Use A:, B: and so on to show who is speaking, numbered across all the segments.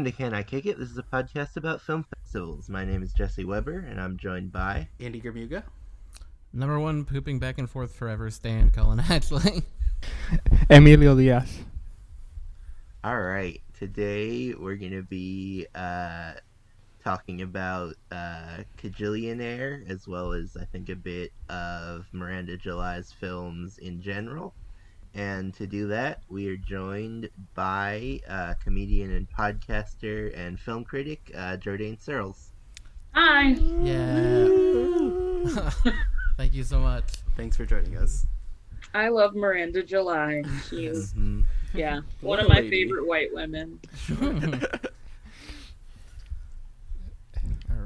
A: Welcome to Can I Kick It? This is a podcast about film festivals. My name is Jesse Weber, and I'm joined by.
B: Andy Gramuga.
C: Number one, pooping back and forth forever, Stan Cullen Hatchling.
D: Emilio Diaz.
A: All right, today we're gonna be uh, talking about uh, Kajillionaire, as well as I think a bit of Miranda July's films in general. And to do that, we are joined by uh, comedian and podcaster and film critic uh, Jourdain Searles.
E: Hi.
C: Yeah. Thank you so much.
B: Thanks for joining us.
E: I love Miranda July. She's
A: Mhm.
E: yeah, one of my
B: lady.
E: favorite white women.
C: All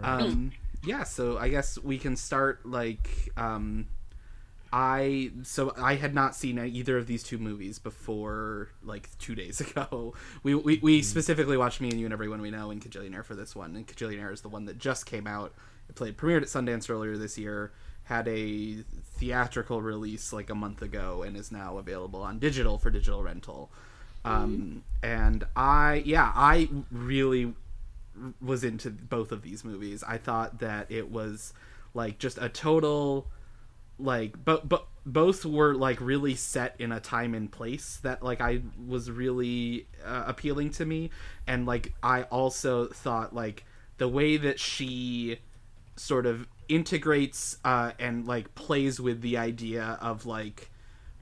C: right.
B: Um, yeah, so I guess we can start like um, I so I had not seen either of these two movies before like two days ago. We we, we specifically watched me and you and everyone we know in Kajillionaire for this one, and Kajillionaire is the one that just came out. It played premiered at Sundance earlier this year. Had a theatrical release like a month ago and is now available on digital for digital rental. Um, and I yeah I really was into both of these movies. I thought that it was like just a total like but but both were like really set in a time and place that like I was really uh, appealing to me. And like I also thought like the way that she sort of integrates uh and like plays with the idea of like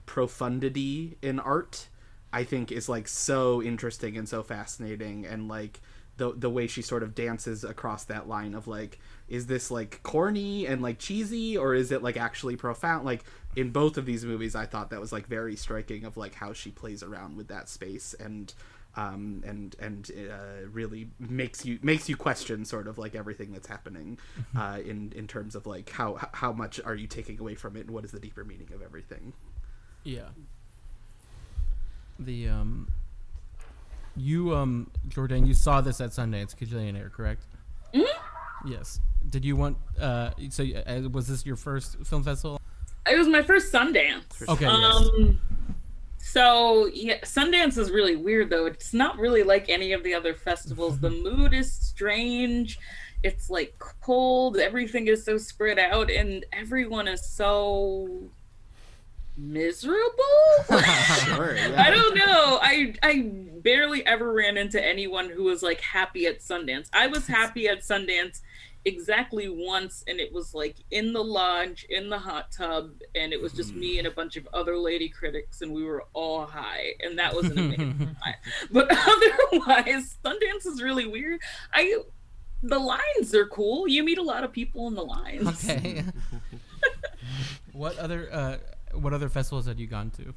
B: profundity in art I think is like so interesting and so fascinating. And like the the way she sort of dances across that line of like is this like corny and like cheesy or is it like actually profound? Like in both of these movies I thought that was like very striking of like how she plays around with that space and um and and uh, really makes you makes you question sort of like everything that's happening uh in in terms of like how how much are you taking away from it and what is the deeper meaning of everything?
C: Yeah. The um, you um, Jourdain, you saw this at Sundance, Kajillionaire, correct? Hmm. Yes. Did you want uh? So uh, was this your first film festival?
E: It was my first Sundance.
C: Okay. yes.
E: Um so yeah, Sundance is really weird though. It's not really like any of the other festivals. the mood is strange. It's like cold. Everything is so spread out, and everyone is so miserable.
B: sure yeah.
E: I don't know. I I barely ever ran into anyone who was like happy at Sundance. I was happy at Sundance exactly once and it was like in the lodge in the hot tub and it was just me and a bunch of other lady critics and we were all high and that was an amazing high. But otherwise Sundance is really weird. I the lines are cool. You meet a lot of people in the lines.
C: Okay. what other uh, what other festivals had you gone to?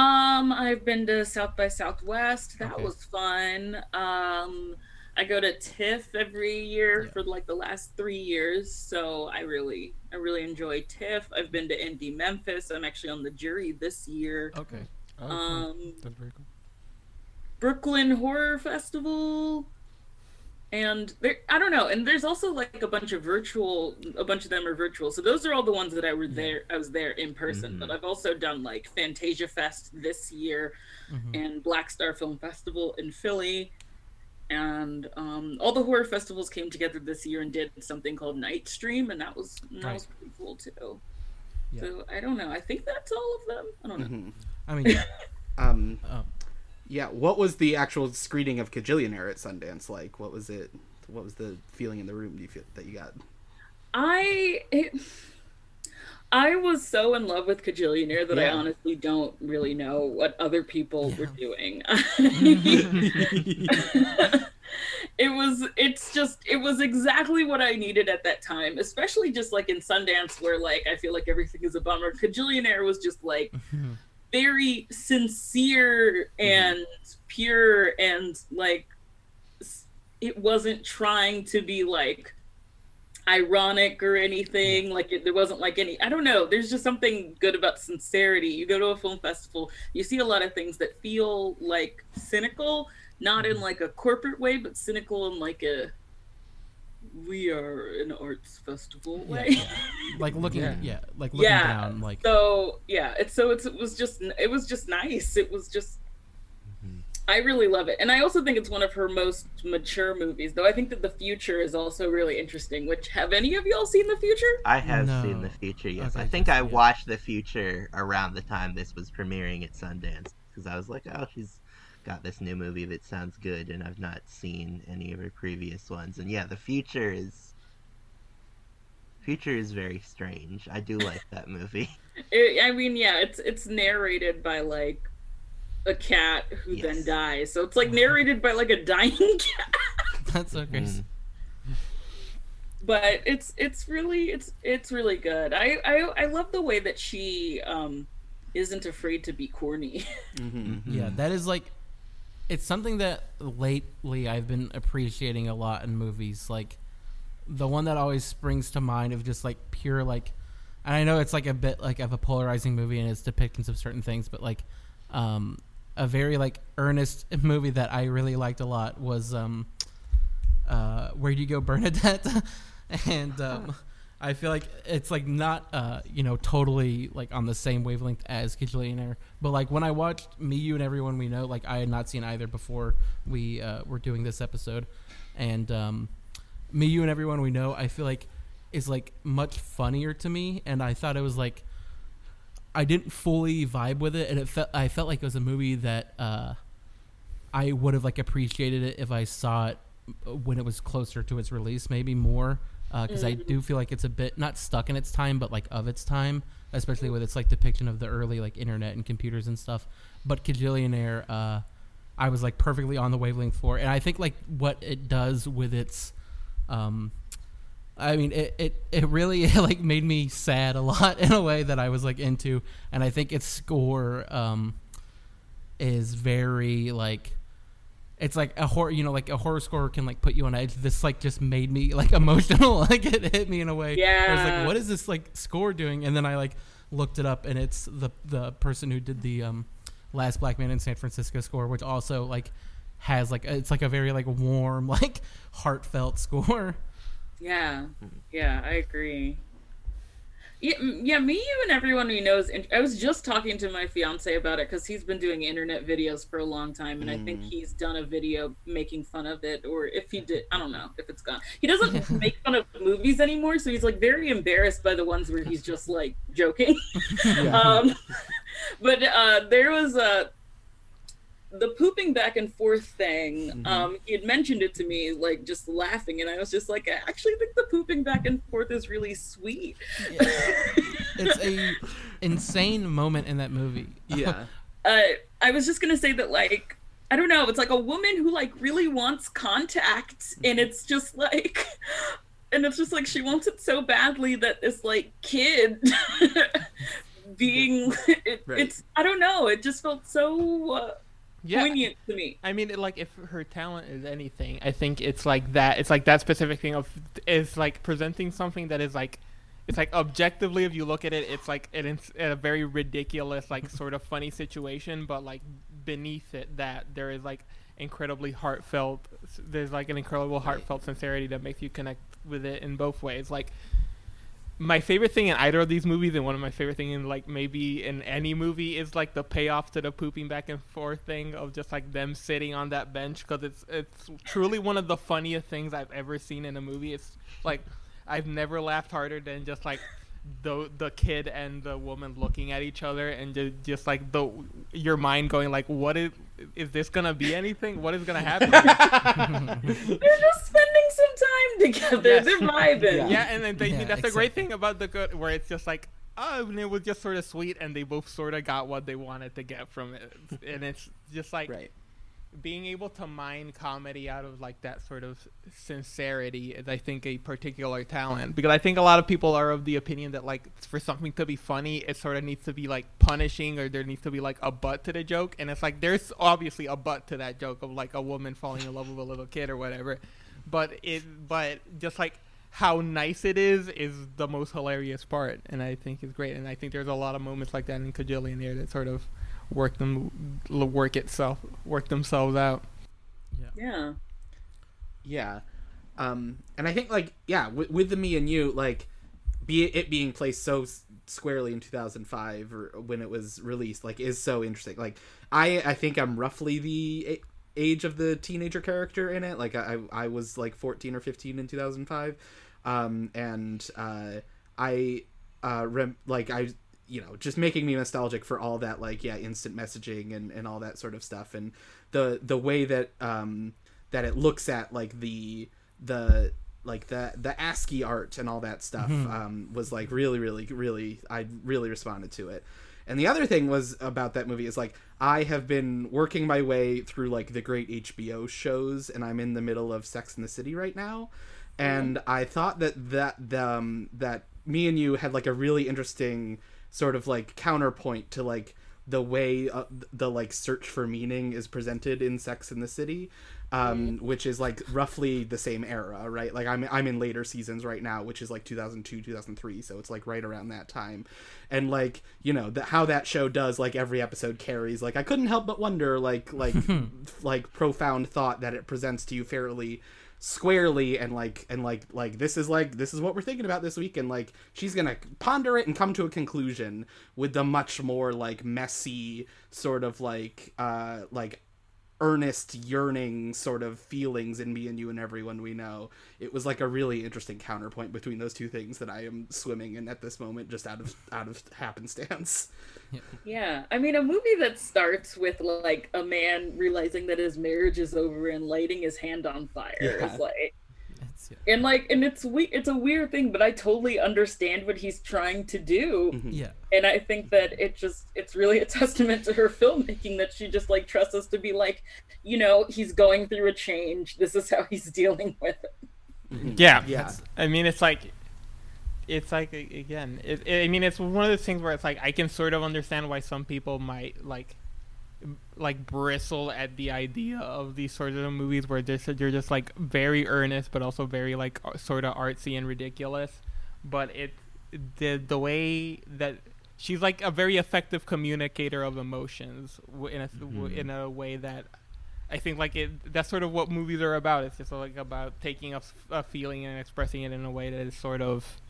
E: Um, I've been to South by Southwest. That
C: Okay.
E: was fun. Um, I go to TIFF every year
C: Yeah.
E: for like the last three years, so I really, I really enjoy TIFF. I've been to Indie Memphis. I'm actually on the jury this year.
C: Okay.
E: Um,
D: That's very cool.
E: Brooklyn Horror Festival. And there, I don't know. And there's also like a bunch of virtual, a bunch of them are virtual. So those are all the ones that I were there. I was there in person.
A: Mhm.
E: But I've also done like Fantasia Fest this year,
C: Mhm.
E: and Black Star Film Festival in Philly, and um, all the horror festivals came together this year and did something called Night Stream, and that was that
C: Right.
E: was pretty cool too.
C: Yeah.
E: So I don't know. I think that's all of them. I don't know.
B: Mhm.
C: I mean,
B: um
C: oh,
B: Yeah, what was the actual screening of Kajillionaire at Sundance like? What was it? What was the feeling in the room? Do you feel that you got?
E: I it, I was so in love with Kajillionaire that I honestly don't really know what other people were doing. it was it's just it was exactly what I needed at that time, especially just like in Sundance where like I feel like everything is a bummer. Kajillionaire was just like very sincere and pure and like it wasn't trying to be like ironic or anything. Like it, there wasn't like any. I don't know. There's just something good about sincerity. You go to a film festival, you see a lot of things that feel like cynical, not in mm-hmm. like a corporate way, but cynical in like a we are an arts festival way.
C: like looking, yeah,
D: Yeah.
C: like looking
E: Yeah.
C: down, like
E: so yeah, it's so it's, it was just it was just nice. It was just
A: Mhm.
E: I really love it, and I also think it's one of her most mature movies. Though I think that the future is also really interesting. Which have any of y'all seen the future?
A: I have
C: No.
A: seen the future. Yes,
C: Okay,
A: I think I
C: yeah.
A: watched the future around the time this was premiering at Sundance because I was like, oh, she's got this new movie that sounds good, and I've not seen any of her previous ones. And yeah, the future is future is very strange. I do like that movie.
E: It, I mean, yeah, it's it's narrated by like a cat who then dies. So it's like narrated by like a dying cat.
C: that's so crazy.
A: Mm.
E: but it's it's really it's it's really good. I I I love the way that she um isn't afraid to be corny.
F: hmm
C: Yeah, that is like it's something that lately I've been appreciating a lot in movies. Like the one that always springs to mind of just like pure like and I know it's like a bit like of a polarizing movie and its depictions of certain things, but like um a very like earnest movie that I really liked a lot was um uh Where Do You Go Bernadette? and um I feel like it's like not uh you know totally like on the same wavelength as Kajillionaire, but like when I watched Me, You, and Everyone We Know, like I had not seen either before we uh, were doing this episode, and um, Me, You, and Everyone We Know, I feel like is like much funnier to me, and I thought it was like I didn't fully vibe with it, and it felt I felt like it was a movie that uh, I would have like appreciated it if I saw it when it was closer to its release, maybe more, because I do feel like it's a bit not stuck in its time, but like of its time, especially with its like depiction of the early like internet and computers and stuff. But Kajillionaire, uh, I was like perfectly on the wavelength for, and I think like what it does with its, um, I mean, it, it, it really like made me sad a lot in a way that I was like into, and I think its score um, is very like it's like a horror you know like a horror score can like put you on edge. This like just made me like emotional. Like it hit me in a way. Yeah. I was like what is this like score doing? And then I like looked it up and it's the the person who did the um last black man in San Francisco score which also like has like it's like a very like warm like heartfelt score.
E: Yeah, yeah, I agree. Yeah, yeah, me, you, and everyone we know is. In- I was just talking to my fiance about it because he's been doing internet videos for a long time, and I think he's done a video making fun of it, or if he did, I don't know if it's gone. He doesn't make fun of movies anymore, so he's like very embarrassed by the ones where he's just like joking. um, but uh, there was a the pooping back and forth thing. Um, he had mentioned it to me, like just laughing, and I was just like, I actually think the pooping back and forth is really sweet.
C: it's a insane moment in that movie
F: Yeah.
E: uh, I was just gonna say that like I don't know, it's like a woman who like really wants contact, and it's just like, and it's just like she wants it so badly that this like kid being, it,
F: Right.
E: it's I don't know, it just felt so uh,
D: Yeah.
E: poignant to me.
D: I mean, like if her talent is anything, I think it's like that. It's like that specific thing of is like presenting something that is like, it's like objectively, if you look at it, it's like an, ins- a very ridiculous, like sort of funny situation, but like beneath it, that there is like incredibly heartfelt. There's like an incredible heartfelt sincerity that makes you connect with it in both ways. Like my favorite thing in either of these movies and one of my favorite thing in like maybe in any movie is like the payoff to the pooping back and forth thing of just like them sitting on that bench because it's it's truly one of the funniest things I've ever seen in a movie. It's like I've never laughed harder than just like the the kid and the woman looking at each other and just, just like the your mind going like what is is this gonna be anything what is gonna happen
E: They're just spending some time together.
D: Yes.
E: They're vibing.
D: yeah, and then they,
C: Yeah,
D: that's the great thing about the good, where it's just like, oh, and it was just sort of sweet, and they both sort of got what they wanted to get from it, and it's just like
F: Right.
D: being able to mine comedy out of like that sort of sincerity is, I think, a particular talent because I think a lot of people are of the opinion that like for something to be funny, it sort of needs to be like punishing or there needs to be like a butt to the joke, and it's like there's obviously a butt to that joke of like a woman falling in love with a little kid or whatever, but it but just like how nice it is is the most hilarious part, and I think is great. And I think there's a lot of moments like that in Kajillionaire that sort of work them work itself work themselves out.
E: Yeah.
B: Yeah. Um, and I think like yeah, with, with the me and you like be it being placed so squarely in 2005 or when it was released like is so interesting. Like I I think I'm roughly the a- age of the teenager character in it. Like I I was like 14 or 15 in 2005. Um and uh I uh rem- like I you know just making me nostalgic for all that like yeah instant messaging and and all that sort of stuff and the the way that um that it looks at like the the like the the ASCII art and all that stuff um, was like really really really I really responded to it. And the other thing was about that movie is like I have been working my way through like the great HBO shows and I'm in the middle of Sex in the City right now. And I thought that that the, um, that me and you had like a really interesting sort of like counterpoint to like the way uh, the like search for meaning is presented in Sex in the City, um, which is like roughly the same era, right? Like I'm I'm in later seasons right now, which is like 2002, 2003, so it's like right around that time, and like you know the, how that show does like every episode carries. Like I couldn't help but wonder like like like profound thought that it presents to you fairly squarely and like and like like this is like this is what we're thinking about this week and like she's gonna ponder it and come to a conclusion with the much more like messy sort of like uh like earnest yearning sort of feelings in me and you and everyone we know it was like a really interesting counterpoint between those two things that i am swimming in at this moment just out of out of happenstance.
E: Yeah, I mean, a movie that starts with like a man realizing that his marriage is over and lighting his hand on fire
B: Yeah.
E: is like,
C: It's, yeah.
E: and like, and it's we, it's a weird thing, but I totally understand what he's trying to do,
B: Mm-hmm.
C: yeah.
E: and I think that it just, it's really a testament to her filmmaking that she just like trusts us to be like, you know, he's going through a change. This is how he's dealing with it.
D: Yeah,
B: yeah
D: I mean, it's like, it's like a- again, it, I mean, it's one of those things where it's like I can sort of understand why some people might like, like bristle at the idea of these sorts of movies where they're, they're just like very earnest, but also very like sort of artsy and ridiculous. But it, the the way that she's like a very effective communicator of emotions in a w mm-hmm. in a way that I think like it that's sort of what movies are about. It's just like about taking a feeling and expressing it in a way that is sort of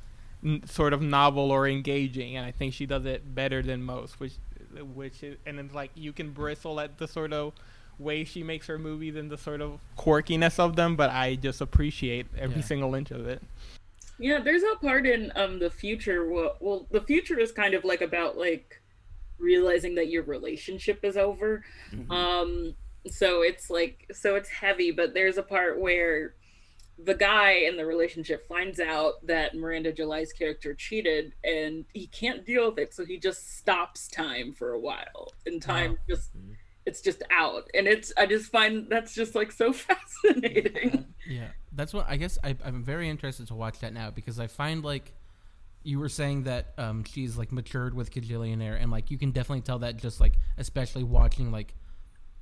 D: sort of novel or engaging, and I think she does it better than most. Which which is, and it's like you can bristle at the sort of way she makes her movies and the sort of quirkiness of them, but I just appreciate every
C: Yeah.
D: single inch of it.
E: Yeah, there's a part in um the future. Well, well, the future is kind of like about like realizing that your relationship is over. Um, so it's like so it's heavy, but there's a part where the guy in the relationship finds out that Miranda July's character cheated, and he can't deal with it, so he just stops time for a while, and time just it's just out, and it's I just find that's just like so fascinating.
C: Yeah, that's what I guess I, I'm very interested to watch that now because I find like you were saying that um, she's like matured with Kajillionaire, and like you can definitely tell that just like especially watching like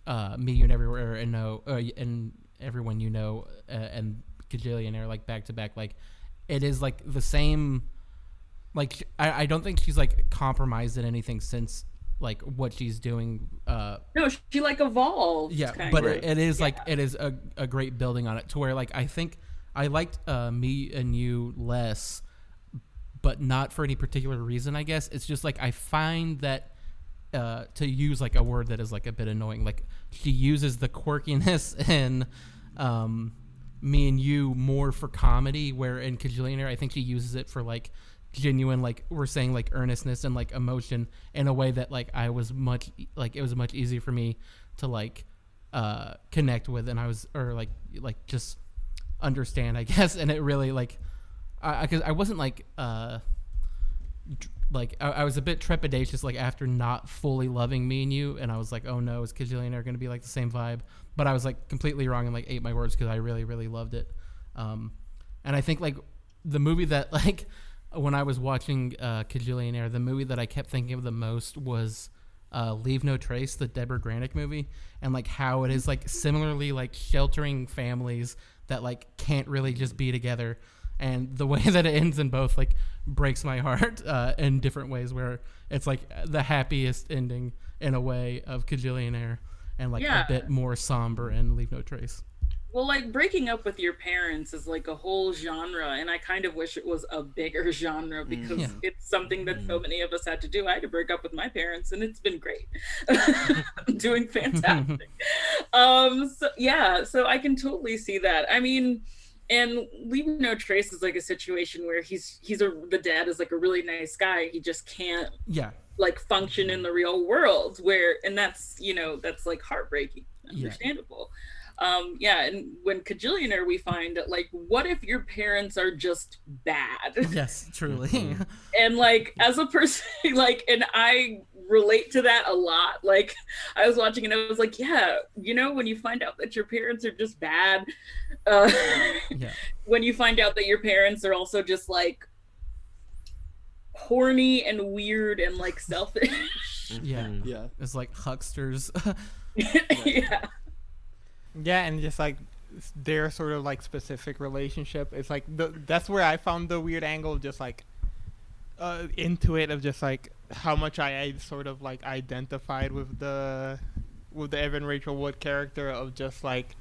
C: uh, me and everywhere and know uh, and everyone you know uh, and Kajillionaire like back to back like it is like the same like I, I don't think she's like compromised in anything since like what she's doing uh
E: no, she like evolved.
C: yeah but it, it is like it is a, a great building on it to where like i think i liked uh, me and you less but not for any particular reason i guess it's just like i find that uh, to use like a word that is like a bit annoying like she uses the quirkiness in um, me and you more for comedy where in Kajillionaire i think she uses it for like genuine like we're saying like earnestness and like emotion in a way that like i was much like it was much easier for me to like uh connect with and i was or like like just understand i guess. And it really like i because I, wasn't like uh like I, I was a bit trepidatious like after not fully loving me and you. And i was like oh no. Is Kajillionaire going to be like the same vibe but i was like completely wrong and like ate my words because i really really loved it um and i think like the movie that like when I was watching uh, Kajillionaire, the movie that I kept thinking of the most was uh, Leave No Trace, the Debra Granik movie, and like how it is like similarly like sheltering families that like can't really just be together, and the way that it ends in both like breaks my heart uh, in different ways. Where it's like the happiest ending in a way of Kajillionaire, and like
E: Yeah.
C: a bit more somber and Leave No Trace.
E: Well, like breaking up with your parents is like a whole genre, and I kind of wish it was a bigger genre because
C: Yeah.
E: it's something that so many of us had to do. I had to break up with my parents, and it's been great. I'm doing fantastic. um, so yeah, so I can totally see that. I mean, and Leave No Trace is like a situation where he's he's a the dad is like a really nice guy. He just can't
C: Yeah,
E: like function in the real world where and that's you know that's like heartbreaking
C: Yeah.
E: understandable um yeah and when Kajillionaire we find that like what if your parents are just bad
C: yes, truly.
A: Mhm.
E: and like as a person like and i relate to that a lot like i was watching and i was like yeah you know when you find out that your parents are just bad uh
C: yeah,
E: when you find out that your parents are also just like horny and weird and like selfish
C: yeah.
A: Mhm.
F: Yeah.
C: It's like hucksters.
E: yeah
D: Yeah, and just like their sort of like specific relationship. It's like the that's where I found the weird angle of just like uh into it of just like how much I, I sort of like identified with the with the Evan Rachel Wood character of just like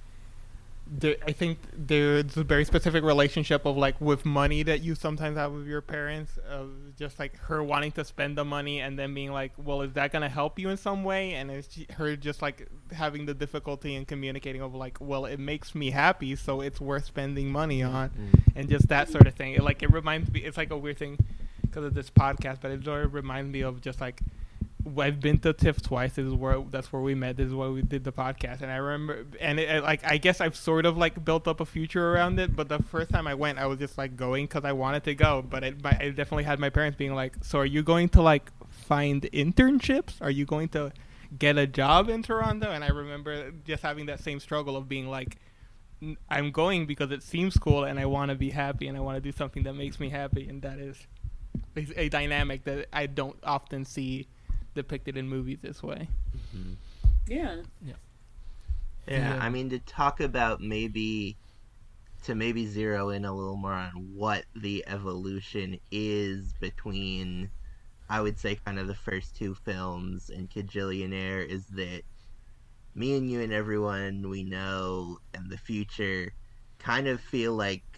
D: there, I think there's a very specific relationship of like with money that you sometimes have with your parents of just like her wanting to spend the money and then being like, well, is that gonna help you in some way? And it's her just like having the difficulty in communicating of like, well, it makes me happy, so it's worth spending money on,
A: Mhm.
D: and just that sort of thing. It, like it reminds me, it's like a weird thing because of this podcast, but it sort of reminds me of just like I've been to TIFF twice. This is where that's where we met. This is where we did the podcast, and I remember, and it, like I guess I've sort of like built up a future around it. But the first time I went, I was just like going because I wanted to go. But it, my, I definitely had my parents being like, "So are you going to like find internships? Are you going to get a job in Toronto?" And I remember just having that same struggle of being like. I'm going because it seems cool and I want to be happy and I want to do something that makes me happy and that is a dynamic that I don't often see depicted in movies this way.
A: Mhm.
E: yeah
A: Yeah,
C: Yeah.
A: I mean to talk about maybe to maybe zero in a little more on what the evolution is between I would say kind of the first two films and Kajillionaire is that me and you and everyone we know and the future kind of feel like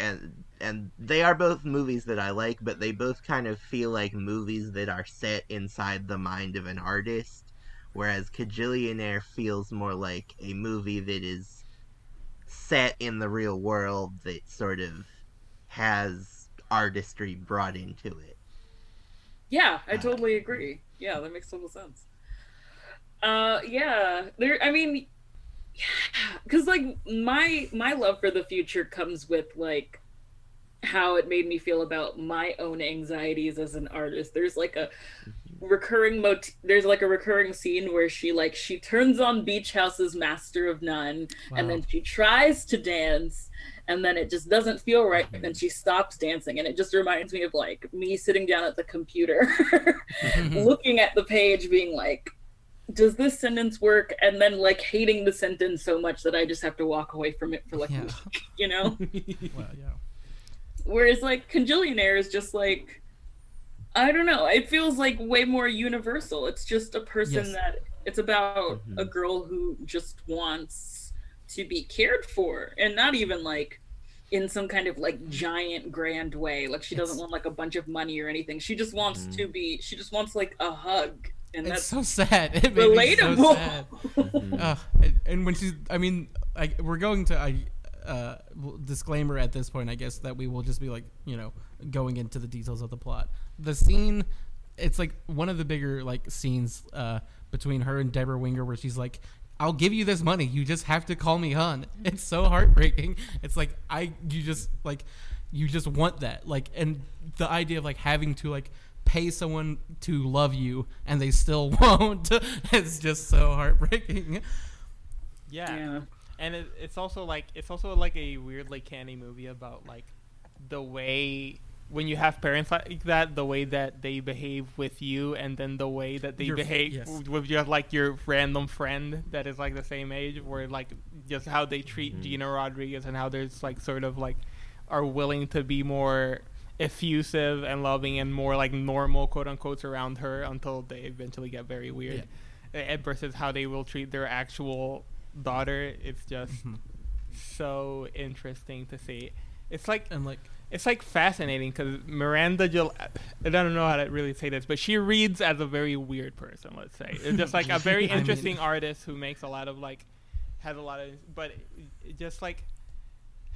A: and and they are both movies that I like, but they both kind of feel like movies that are set inside the mind of an artist whereas Kajillionaire feels more like a movie that is set in the real world that sort of has artistry brought into it.
E: Yeah, I
A: Uh,
E: totally agree. Yeah, that makes total sense. Uh, yeah, there. I mean, yeah, because like my my love for the future comes with like how it made me feel about my own anxieties as an artist. There's like a mm-hmm. recurring mot. There's like a recurring scene where she like she turns on Beach House's Master of None, and then she tries to dance and then it just doesn't feel right and then mm-hmm. she stops dancing and it just reminds me of like me sitting down at the computer looking at the page being like does this sentence work and then like hating the sentence so much that i just have to walk away from it for like a
C: Yeah.
E: week you know
C: well, yeah.
E: whereas like Kajillionaire is just like i don't know it feels like way more universal it's just a person
C: Yes.
E: that it's about
A: Mhm.
E: a girl who just wants to be cared for and not even like in some kind of like giant grand way like she doesn't
C: It's-
E: want like a bunch of money or anything she just wants
A: Mhm.
E: to be she just wants like a hug and
C: It's
E: that's
C: so sad. It made me so
E: relatable
C: sad. Ugh, and, and when she's, I mean, I, we're going to, I, uh, w- disclaimer at this point, I guess that we will just be like, you know, going into the details of the plot. The scene, it's like one of the bigger like scenes uh, between her and Debra Winger, where she's like, "I'll give you this money. You just have to call me hun." It's so heartbreaking. It's like I, you just like, you just want that, like, and the idea of like having to like pay someone to love you and they still won't it's just so heartbreaking
D: Yeah.
E: yeah
D: And it, it's also like it's also like a weirdly canny movie about like the way when you have parents like that, the way that they behave with you, and then the way that they
C: Your-
D: behave
C: yes.
D: with your like your random friend that is like the same age, where like just how they treat
A: Mhm.
D: Gina Rodriguez and how there's like sort of like are willing to be more effusive and loving and more like normal quote unquote around her until they eventually get very weird. And versus how they will treat their actual daughter, it's just
C: Mm-hmm.
D: so interesting to see. It's like
C: and like
D: it's like fascinating because Miranda Gil I don't know how to really say this, but she reads as a very weird person. Let's say it's just like a very
C: I mean-
D: interesting artist who makes a lot of like has a lot of, but just like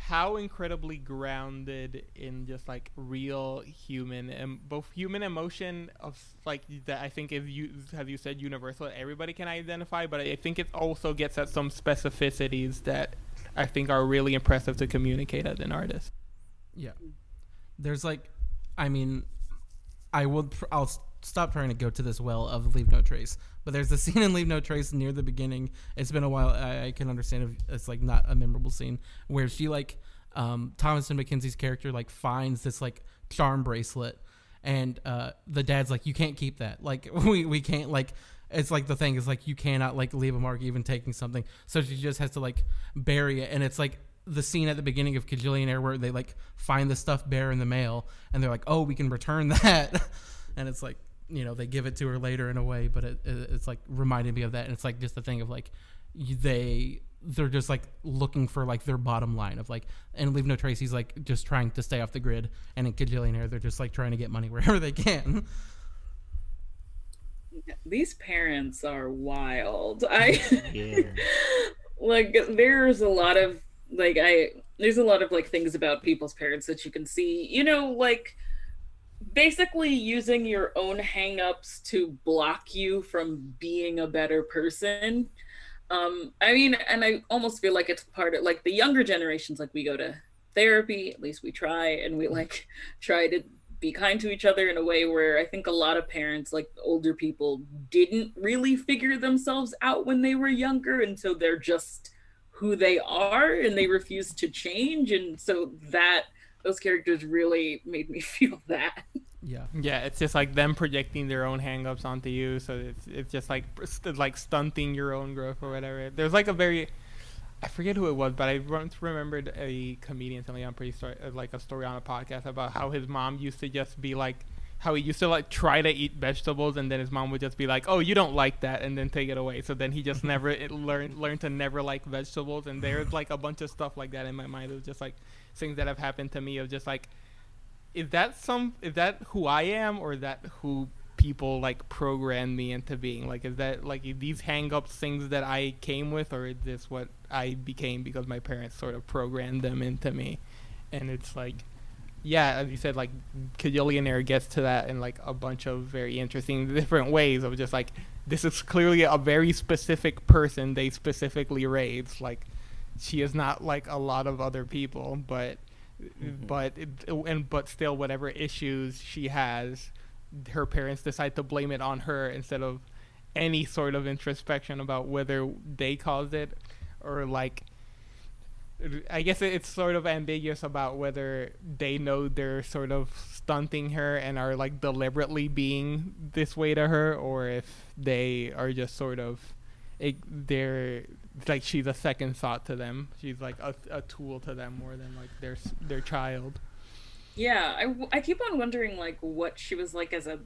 D: how incredibly grounded in just like real human and both human emotion of like that I think is you have you said universal everybody can identify, but I think it also gets at some specificities that I think are really impressive to communicate as an artist.
C: Yeah. There's like, I mean, I will. Pr- I'll stop trying to go to this well of Leave No Trace. But there's a scene in Leave No Trace near the beginning. It's been a while. I, I can understand if it's like not a memorable scene where she like, um, Thomasin McKenzie's character like finds this like charm bracelet, and uh, the dad's like, you can't keep that. Like we we can't like. It's like the thing is like you cannot like leave a mark even taking something. So she just has to like bury it, and it's like the scene at the beginning of Kajillionaire where they like find the stuffed bear in the mail and they're like, oh, we can return that, and it's like you know they give it to her later in a way, but it, it, it's like reminded me of that, and it's like just the thing of like they they're just like looking for like their bottom line of like and leave no trace. He's like just trying to stay off the grid. And in Kajillionaire they're just like trying to get money wherever they can.
E: These parents are wild. I
A: Yeah.
E: like there's a lot of like I there's a lot of like things about people's parents that you can see, you know, like basically using your own hangups to block you from being a better person. Um, I mean, and I almost feel like it's part of like the younger generations, like we go to therapy, at least we try, and we like try to be kind to each other in a way where I think a lot of parents, like older people, didn't really figure themselves out when they were younger, and so they're just who they are and they refuse to change. And so that those characters really made me feel that.
C: yeah
D: Yeah, it's just like them projecting their own hangups onto you, so it's it's just like st- like stunting your own growth or whatever. There's like a very I forget who it was, but I once remembered a comedian telling me on pretty story, uh, like a story on a podcast about how his mom used to just be like how he used to like try to eat vegetables and then his mom would just be like, "Oh, you don't like that," and then take it away. So then he just never learned learned to never like vegetables. And there's like a bunch of stuff like that in my mind It was just like things that have happened to me of just like is that some is that who I am or is that who people like program me into being like is that like these hang-ups things that I came with or is this what I became because my parents sort of programmed them into me and it's like yeah as you said like Kajillionaire gets to that in like a bunch of very interesting different ways of just like this is clearly a very specific person they specifically raised. Like she is not like a lot of other people but mm-hmm. but it, and but still whatever issues she has her parents decide to blame it on her instead of any sort of introspection about whether they caused it or like I guess it's sort of ambiguous about whether they know they're sort of stunting her and are like deliberately being this way to her or if they are just sort of it, they're like she's a second thought to them. She's like a, a tool to them more than like their their child.
E: Yeah, I, I keep on wondering like what she was like as a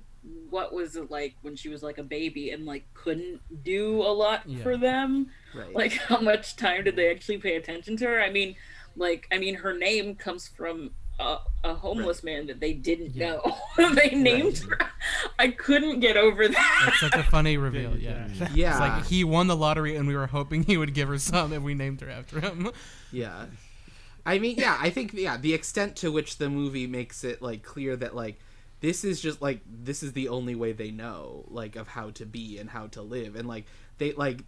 E: what was it like when she was like a baby and like couldn't do a lot
C: Yeah.
E: for them.
A: Right.
E: Like how much time did they actually pay attention to her? I mean, like I mean her name comes from a, a homeless man that they didn't
C: Yeah.
E: know. they named her. I couldn't get over that.
C: it's such a funny reveal yeah
F: Yeah.
C: it's like he won the lottery and we were hoping he would give her some and we named her after him
F: Yeah. I mean, yeah, I think yeah, the extent to which the movie makes it like clear that like this is just like this is the only way they know like of how to be and how to live. And like they like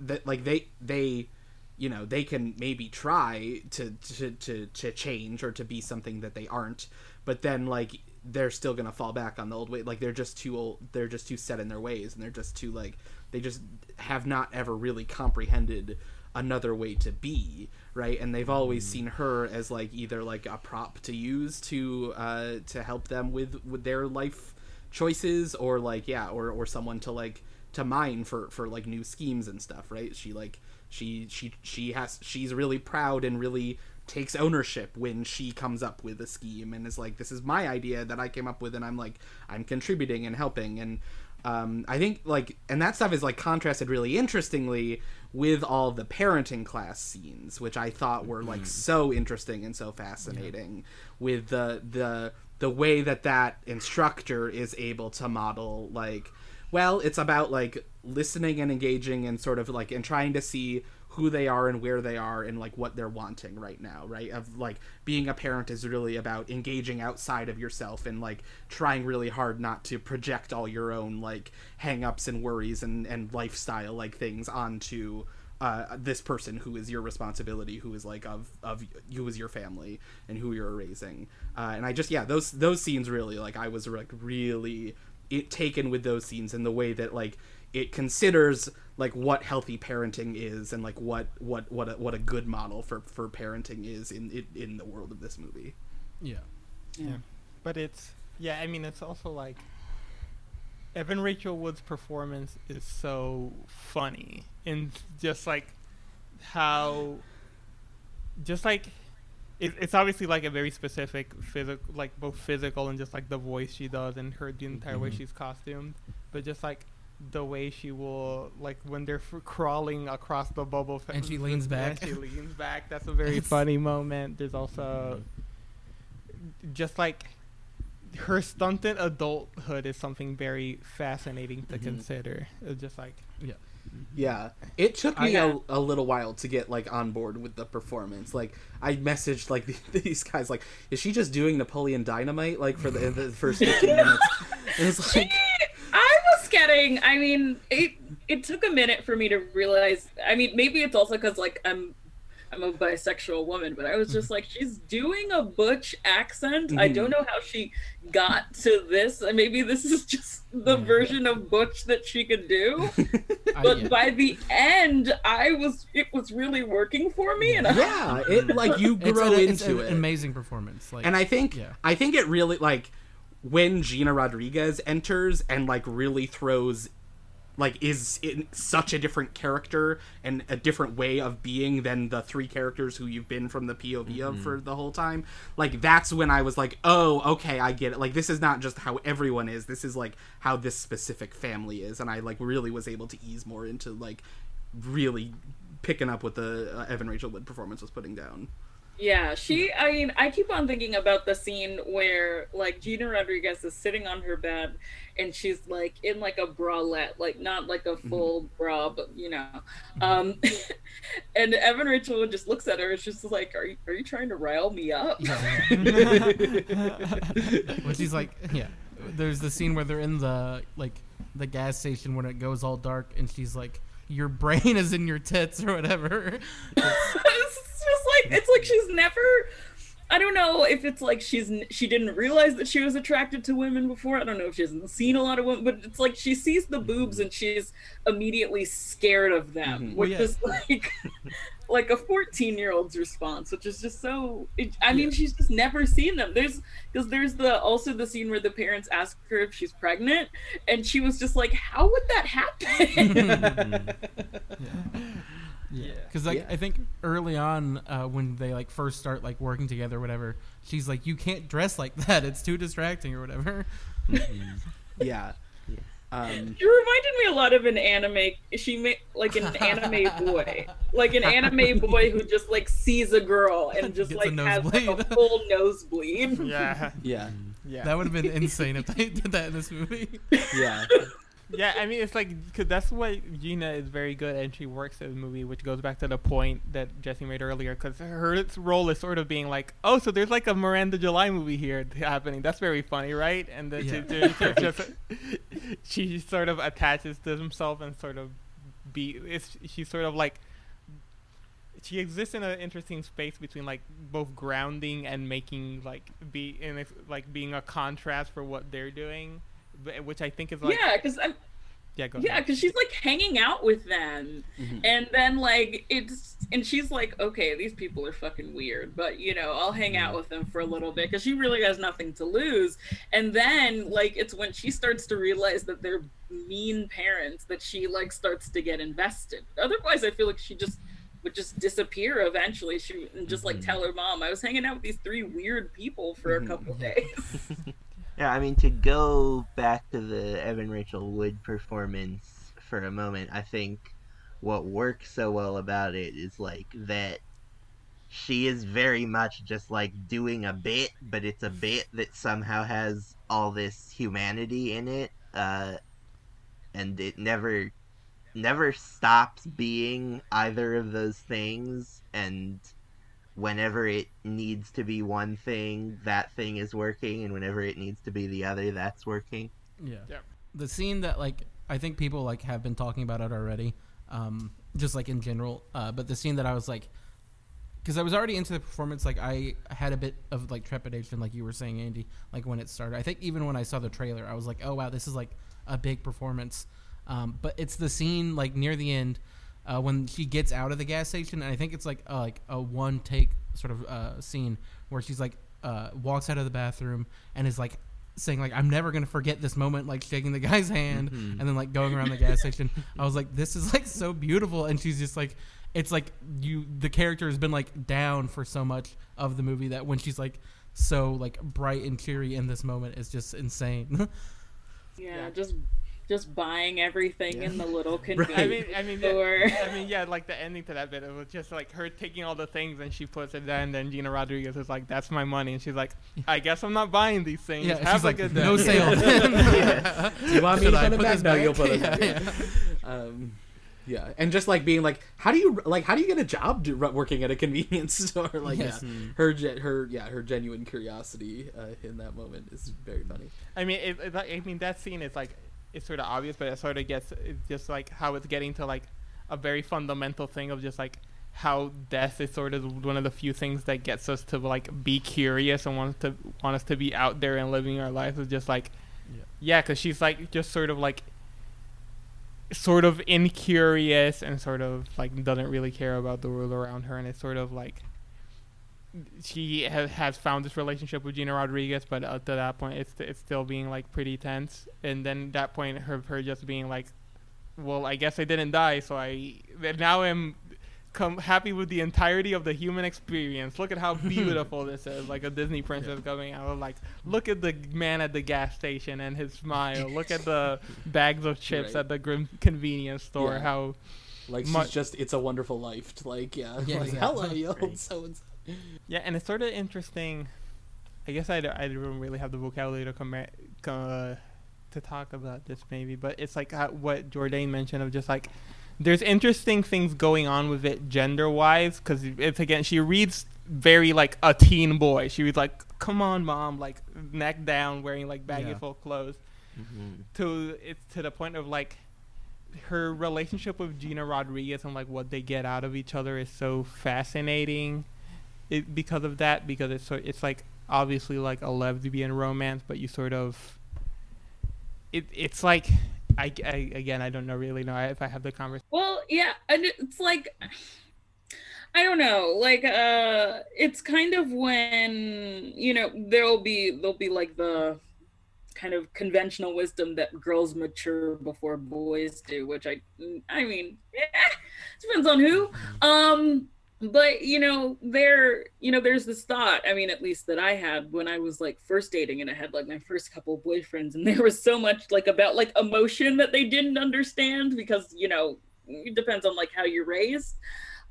F: that like they they you know, they can maybe try to to to to change or to be something that they aren't, but then like they're still to fall back on the old way. Like they're just too old they're just too set in their ways and they're just too like they just have not ever really comprehended another way to be right? And they've always seen her as like either like a prop to use to uh to help them with with their life choices or like yeah or or someone to like to mine for for like new schemes and stuff right? She like she she she has she's really proud and really
B: takes ownership when she comes up with a scheme and is like this is my idea that i came up with and i'm like i'm contributing and helping and um, i think like and that stuff is like contrasted really interestingly with all the parenting class scenes which i thought were like so interesting and so fascinating with the the the way that that instructor is able to model like well it's about like listening and engaging and sort of like and trying to see who they are and where they are and like what they're wanting right now right of like being a parent is really about engaging outside of yourself and like trying really hard not to project all your own like hang-ups and worries and and lifestyle like things onto uh, this person who is your responsibility, who is like of of who is your family and who you're raising. Uh, and I just yeah, those those scenes really like I was like really it taken with those scenes and the way that like it considers like what healthy parenting is and like what what what a, what a good model for for parenting is in in, in the world of this movie.
C: Yeah.
D: Yeah. But it's yeah, I mean it's also like Evan Rachel Wood's performance is so funny and just like how just like it, it's obviously like a very specific physical like both physical and just like the voice she does and her the entire way
C: Mhm.
D: she's costumed but just like the way she will like when they're f- crawling across the bubble
C: And she leans back.
D: and she leans back that's a very
C: It's-
D: funny moment there's also just like her stunted adulthood is something very fascinating to
B: Mhm.
D: consider it's just like
B: Yeah, yeah. it took
C: I-
B: me a, a little while to get like on board with the performance. Like I messaged like these guys like, is she just doing Napoleon Dynamite like for the, the first fifteen minutes? And it's like,
E: I was getting. I mean, it it took a minute for me to realize. I mean, maybe it's also because like I'm I'm a bisexual woman, but I was just like, she's doing a butch accent. I
B: Mhm.
E: don't know how she got to this. And maybe this is just the version of butch that she could do.
C: I-
E: But
C: yeah.
E: by the end, I was it was really working for me, and I,
B: yeah, it like you
C: It's
B: grow
C: an, it's
B: into
C: an
B: it.
C: amazing performance. Like,
B: and I think
C: yeah.
B: I think it really like when Gina Rodriguez enters and like really throws like is in such a different character and a different way of being than the three characters who you've been from the POV of for the whole time. Like that's when I was like, "Oh, okay, I get it. Like this is not just how everyone is. This is like how this specific family is." And I like really was able to ease more into like really picking up what the uh, Evan Rachel Wood performance was putting down.
E: Yeah, she. I mean, I keep on thinking about the scene where like Gina Rodriguez is sitting on her bed, and she's like in like a bralette, like not like a full bra, but you know. Um, and Evan Rachel just looks at her. and she's just like, "Are you are you trying to rile me up?"
C: when she's like, yeah. There's the scene where they're in the like the gas station when it goes all dark, and she's like, "Your brain is in your tits" or whatever.
E: it's just like it's like she's never I don't know if it's like she's she didn't realize that she was attracted to women before. I don't know if she hasn't seen a lot of women, but it's like she sees the boobs and she's immediately scared of them,
B: Mhm.
E: which
C: Well, yeah.
E: is like like a 14 year old's response, which is just so. It, I mean, she's just never seen them. There's because there's the also the scene where the parents ask her if she's pregnant, and she was just like, "How would that happen?"
C: Yeah, because like
B: Yeah.
C: I think early on uh, when they like first start like working together, or whatever, she's like, "You can't dress like that; it's too distracting," or whatever.
B: Yeah. Um,
E: She reminded me a lot of an anime. She made like an anime boy, like an anime boy who just like sees a girl and just
C: Gets a
E: like has like a full nosebleed.
D: yeah
B: yeah.
D: yeah
C: That would have been insane if they did that in this movie.
B: Yeah.
D: yeah, I mean, it's like because that's what Gina is very good, and she works in the movie, which goes back to the point that Jesse made earlier. Because her role is sort of being like, oh, so there's like a Miranda July movie here happening. That's very funny, right? And then
C: Yeah.
D: to, to just she sort of attaches to himself and sort of be. It's, she's sort of like she exists in an interesting space between like both grounding and making like be in like being a contrast for what they're doing, which I think is like
E: yeah, because I'm
D: yeah, go
E: yeah, because she's like hanging out with them,
B: Mhm.
E: and then like it's and she's like, okay, these people are fucking weird, but you know, I'll hang out with them for a little bit because she really has nothing to lose. And then like it's when she starts to realize that they're mean parents that she like starts to get invested. Otherwise, I feel like she just would just disappear eventually. She and just like
A: Mhm.
E: tell her mom, I was hanging out with these three weird people for a couple days.
A: Yeah, I mean to go back to the Evan Rachel Wood performance for a moment, I think what works so well about it is like that she is very much just like doing a bit, but it's a bit that somehow has all this humanity in it, uh, and it never never stops being either of those things and whenever it needs to be one thing, that thing is working, and whenever it needs to be the other, that's working.
C: Yeah.
D: Yeah.
C: The scene that like I think people like have been talking about it already, um, just like in general. Uh, but the scene that I was like, because I was already into the performance, like I had a bit of like trepidation, like you were saying, Andy, like when it started. I think even when I saw the trailer, I was like, oh wow, this is like a big performance. Um, but it's the scene like near the end uh, when she gets out of the gas station, and I think it's like a, like a one take sort of uh, scene where she's like uh, walks out of the bathroom and is like saying like I'm never gonna forget this moment, like shaking the guy's hand
A: Mhm.
C: and then like going around the gas station. I was like, this is like so beautiful, and she's just like, it's like you the character has been like down for so much of the movie that when she's like so like bright and cheery in this moment is just insane.
E: yeah,
D: Yeah.
E: just just buying everything in the little convenience
D: I mean, I mean,
E: store.
D: I mean, yeah, like the ending to that bit, it was just like her taking all the things and she puts it there, and then Gina Rodriguez is like, "That's my money," and she's like, "I guess I'm not buying these things.
C: yeah,
D: Have
C: she's
D: a
C: like
D: good day."
C: no sale.
B: Do you want me
C: Should
B: to put it back?
C: this
B: No,
C: back?
B: you'll put it
C: Yeah.
B: Um, yeah, and just like being like, how do you like, how do you get a job do, working at a convenience store? Like,
C: Yes.
B: yeah, her, her, yeah, her genuine curiosity uh, in that moment is very funny.
D: I mean, it, it, I mean that scene is like it's sort of obvious, but it sort of gets it's just like how it's getting to like a very fundamental thing of just like how death is sort of one of the few things that gets us to like be curious and want to want us to be out there and living our lives. Is just like
C: Yeah.
D: yeah, because she's like just sort of like sort of incurious and sort of like doesn't really care about the world around her, and it's sort of like she has, has found this relationship with Gina Rodriguez, but up to that point, it's it's still being like pretty tense. And then that point, her her just being like, "Well, I guess I didn't die, so I now I'm come happy with the entirety of the human experience. Look at how beautiful this is, like a Disney princess coming out. Like, look at the man at the gas station and his smile. Look at the bags of chips
B: Right.
D: at the grim convenience store.
B: Yeah.
D: How
B: Like,
D: Mu-
B: she's just, it's a wonderful life. Like, yeah,
C: Yeah,
B: like,
C: exactly.
B: hello, you
A: Right.
B: so and so.
D: Yeah, and it's sort of interesting. I guess I, I don't really have the vocabulary to come uh, to talk about this maybe, but it's like how, what Jourdain mentioned of just like there's interesting things going on with it gender wise because it's again she reads very like a teen boy. She was like, "Come on, mom," like neck down, wearing like baggy
C: Yeah.
D: full clothes
A: Mm-hmm.
D: to it's to the point of like her relationship with Gina Rodriguez and like what they get out of each other is so fascinating. It because of that because it's it's like obviously like a lesbian romance, but you sort of it it's like I, I again I don't know really know if I have the conversation.
E: Well, yeah, and it's like I don't know, like uh it's kind of when, you know, there'll be there'll be like the kind of conventional wisdom that girls mature before boys do, which I I mean, yeah, depends on who. Um but you know there you know there's this thought i mean at least that i had when i was like first dating and i had like my first couple boyfriends and there was so much like about like emotion that they didn't understand because you know it depends on like how you're raised.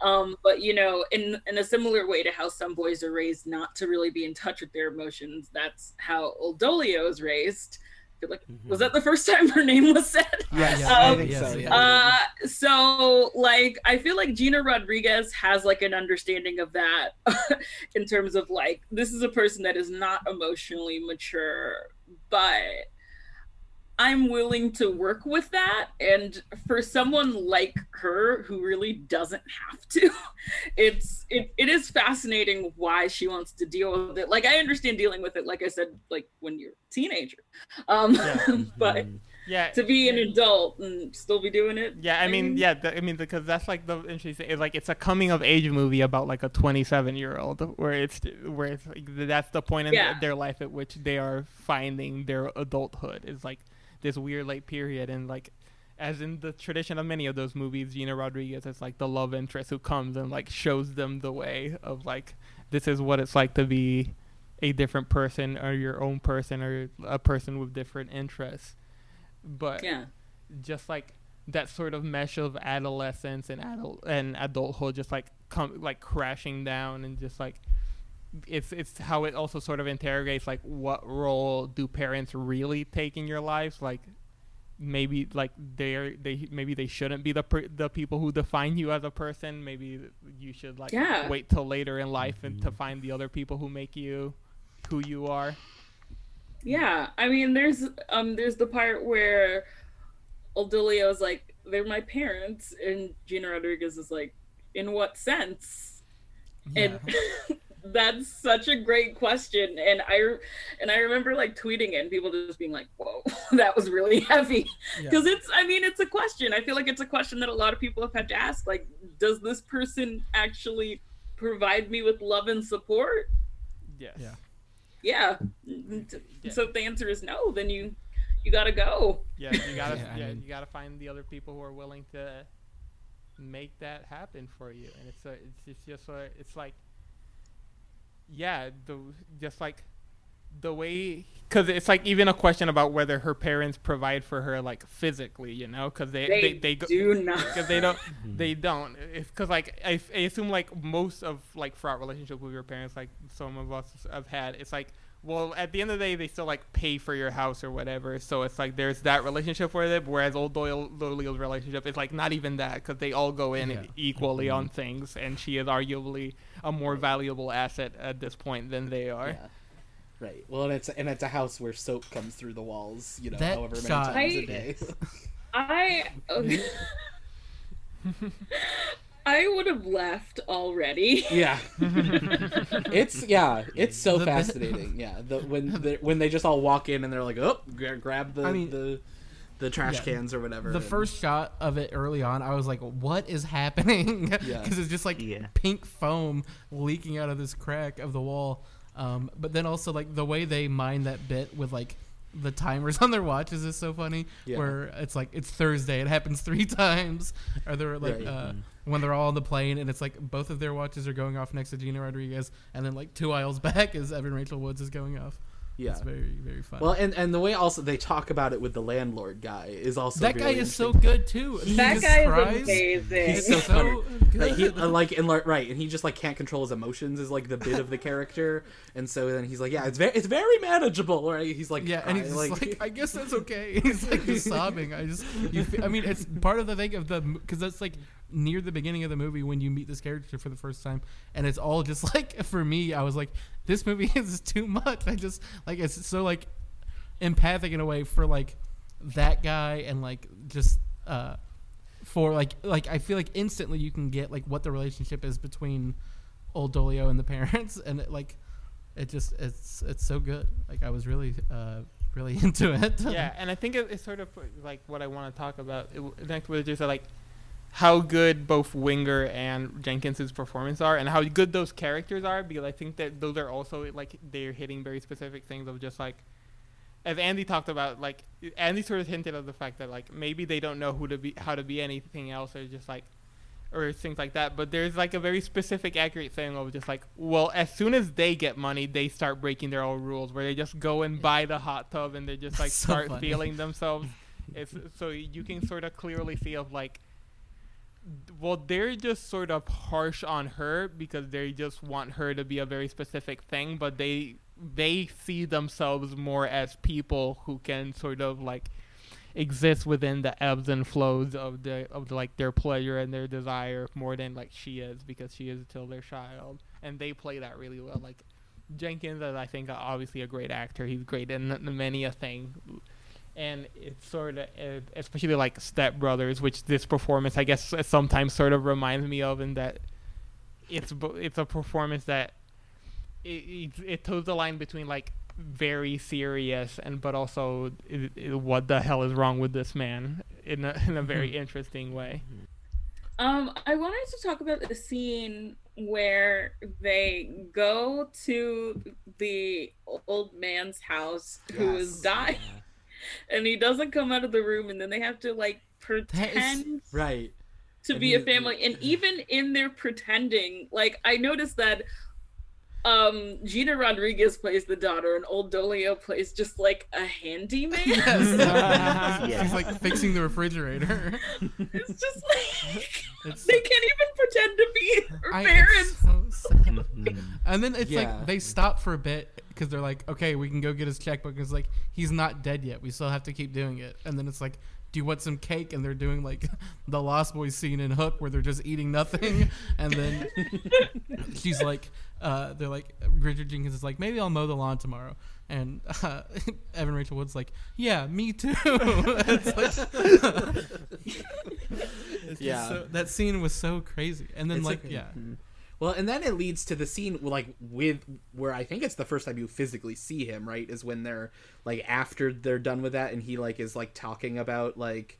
E: Um but you know in in a similar way to how some boys are raised not to really be in touch with their emotions that's how old dolio is raised I feel like was that the first time her name was said
B: Yes,
C: yeah,
B: I
E: Um,
B: think so.
C: yeah.
B: Yeah.
E: uh, so like I feel like Gina Rodriguez has like an understanding of that in terms of like this is a person that is not emotionally mature, but I'm willing to work with that. And for someone like her who really doesn't have to, it's it, it is fascinating why she wants to deal with it. Like I understand dealing with it, like I said, like when you're a teenager. Um but
D: Yeah,
E: to be an adult and still be doing it.
D: Yeah, I mean, yeah, th- I mean, because that's like the interesting. It's like it's a coming of age movie about like a 27 year old, where it's where it's like, that's the point in
E: Yeah.
D: their life at which they are finding their adulthood. Is like this weird late period, and like as in the tradition of many of those movies, Gina Rodriguez is like the love interest who comes and like shows them the way of like this is what it's like to be a different person or your own person or a person with different interests. But
E: Yeah.
D: just like that sort of mesh of adolescence and adult and adulthood just like come like crashing down and just like it's it's how it also sort of interrogates like what role do parents really take in your lives? Like maybe like they're they maybe they shouldn't be the per- the people who define you as a person. Maybe you should like
E: Yeah.
D: wait till later in life and to find the other people who make you who you are.
E: Yeah, I mean, there's um, there's the part where Old Dolio is like, "They're my parents," and Gina Rodriguez is like, "In what sense?" And that's such a great question, and I and I remember like tweeting it, and people just being like, "Whoa, that was really heavy,"
C: Yeah.
E: because it's, I mean, it's a question. I feel like it's a question that a lot of people have had to ask. Like, does this person actually provide me with love and support?
D: yes
C: Yeah.
E: yeah. So if the answer is no, then you you gotta go.
D: Yeah, you gotta
C: Yeah, I mean-
D: you gotta find the other people who are willing to make that happen for you, and it's a, it's it's just a, it's like yeah, the just like the way because it's like even a question about whether her parents provide for her like physically, you know, because they
E: They,
D: they, they go,
E: do not.
D: because they don't mm-hmm. they don't. It's because like I, I assume like most of like fraught relationships with your parents like some of us have had it's like well at the end of the day they still like pay for your house or whatever. So it's like there's that relationship with it whereas old doyle Dolio's relationship is like not even that because they all go in
C: Yeah.
D: equally mm-hmm. on things and she is arguably a more valuable asset at this point than they are
B: Yeah. Right. Well, and it's and it's a house where soap comes through the walls. You know,
C: That
B: however many
C: shot-
B: times
E: I-
B: a day.
E: I okay. I would have left already.
B: yeah. it's yeah. It's so
C: The bit-
B: fascinating. Yeah. The when the, when they just all walk in and they're like, oh, grab the
C: I mean-
B: the the trash
C: Yeah.
B: cans or whatever.
C: The first shot of it early on, I was like, "What is happening?" Because
B: Yeah.
C: it's just like
A: Yeah.
C: pink foam leaking out of this crack of the wall. Um, but then also like the way they mine that bit with like the timers on their watches is so funny. Where it's like it's Thursday, it happens three times, or they're like
B: Right.
C: uh, when they're all on the plane and it's like both of their watches are going off next to Gina Rodriguez, and then like two aisles back is Evan Rachel Woods is going off.
B: Yeah.
C: It's very very fun.
B: Well, and and the way also they talk about it with the landlord guy is also
C: that guy is so good too. He
E: that
C: just
E: guy
C: cries.
E: is amazing.
B: He's so
C: so
B: funny.
C: good.
B: Like, he, uh, like and like right, and he just like can't control his emotions is like the bit of the character, and so then he's like, yeah, it's very it's very manageable, right? He's like,
C: Yeah, and he's
B: crying,
C: just like, I guess that's okay. He's like just sobbing. I just, you, fe- I mean, it's part of the thing of the because that's like near the beginning of the movie when you meet this character for the first time, and it's all just like for me, I was like, this movie is too much. I just like it's so like empathic in a way for like that guy and like just uh for like like I feel like instantly you can get like what the relationship is between old Dolio and the parents and it, like it just it's it's so good like I was really uh really into it
D: yeah, and I think it, it's sort of like what I want to talk about it, next, with just like how good both Winger and Jenkins's performance are, and how good those characters are. Because I think that those are also like they're hitting very specific things of just like, as Andy talked about, like Andy sort of hinted at the fact that like maybe they don't know who to be, how to be anything else, or just like or things like that. But there's like a very specific, accurate thing of just like, well, as soon as they get money, they start breaking their own rules, where they just go and buy the hot tub and they just like
C: So
D: start
C: funny.
D: feeling themselves. It's, so you can sort of clearly see of like, well, they're just sort of harsh on her because they just want her to be a very specific thing, but they they see themselves more as people who can sort of like exist within the ebbs and flows of the of like their pleasure and their desire more than like she is because she is still their child. And they play that really well. Like Jenkins is I think obviously a great actor. He's great in many a thing and it's sort of uh, especially like Step Brothers which this performance I guess sometimes sort of reminds me of in that it's it's a performance that it, it, it toes the line between like very serious and but also i i what the hell is wrong with this man in a, in a very interesting way.
E: Um, I wanted to talk about the scene where they go to the old man's house who is dying. And he doesn't come out of the room, and then they have to like pretend
B: Right.
E: to
B: And
E: be
B: he-
E: a family and even in their pretending like i noticed that um gina rodriguez plays the daughter and old dolio plays just like a handyman
C: Yes.
A: Yeah.
C: She's like fixing the refrigerator.
E: it's just like
C: It's,
E: they can't even pretend to be her
C: I-
E: parents
C: so. And then it's
B: Yeah.
C: like they stop for a bit because they're like, okay, we can go get his checkbook. It's like he's not dead yet. We still have to keep doing it. And then it's like, do you want some cake? And they're doing like the Lost Boys scene in Hook where they're just eating nothing. And then she's like, uh, they're like, Richard Jenkins is like, maybe I'll mow the lawn tomorrow. And uh, Evan Rachel Wood's like, yeah, me too. It's like- It's
B: Yeah.
C: so- that scene was so crazy. And then
B: It's
C: like,
B: like-
C: yeah,
B: Mhm. Well, and then it leads to the scene like with where I think it's the first time you physically see him, right? Is when they're like after they're done with that and he like is like talking about like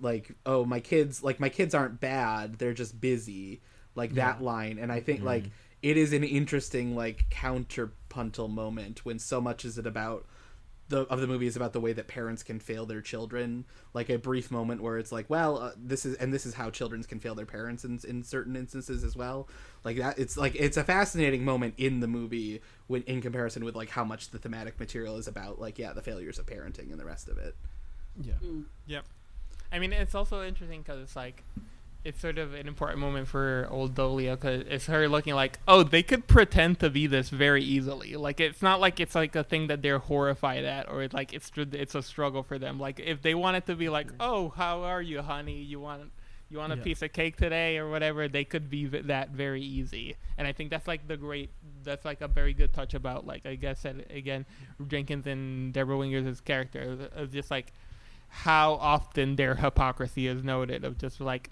B: like oh my kids like my kids aren't bad, they're just busy. Like that line and I think like mm-hmm. it is an interesting like counterpuntal moment when so much is it about the of the movie is about the way that parents can fail their children. Like a brief moment where it's like well uh, this is and this is how children can fail their parents in, in certain instances as well. Like that it's like it's a fascinating moment in the movie when in comparison with like how much the thematic material is about like yeah the failures of parenting and the rest of it.
C: Yeah.
D: Yep. I mean, it's also interesting because it's like, it's sort of an important moment for old Dolio because it's her looking like, oh, they could pretend to be this very easily. Like, it's not like it's like a thing that they're horrified at or it's like it's it's a struggle for them. Like, if they wanted to be like, oh, how are you, honey? You want you want a
C: Yeah.
D: piece of cake today or whatever? They could be that very easy. And I think that's like the great. That's like a very good touch about like I guess again, Jenkins and Debra Winger's character of- just like how often their hypocrisy is noted of just like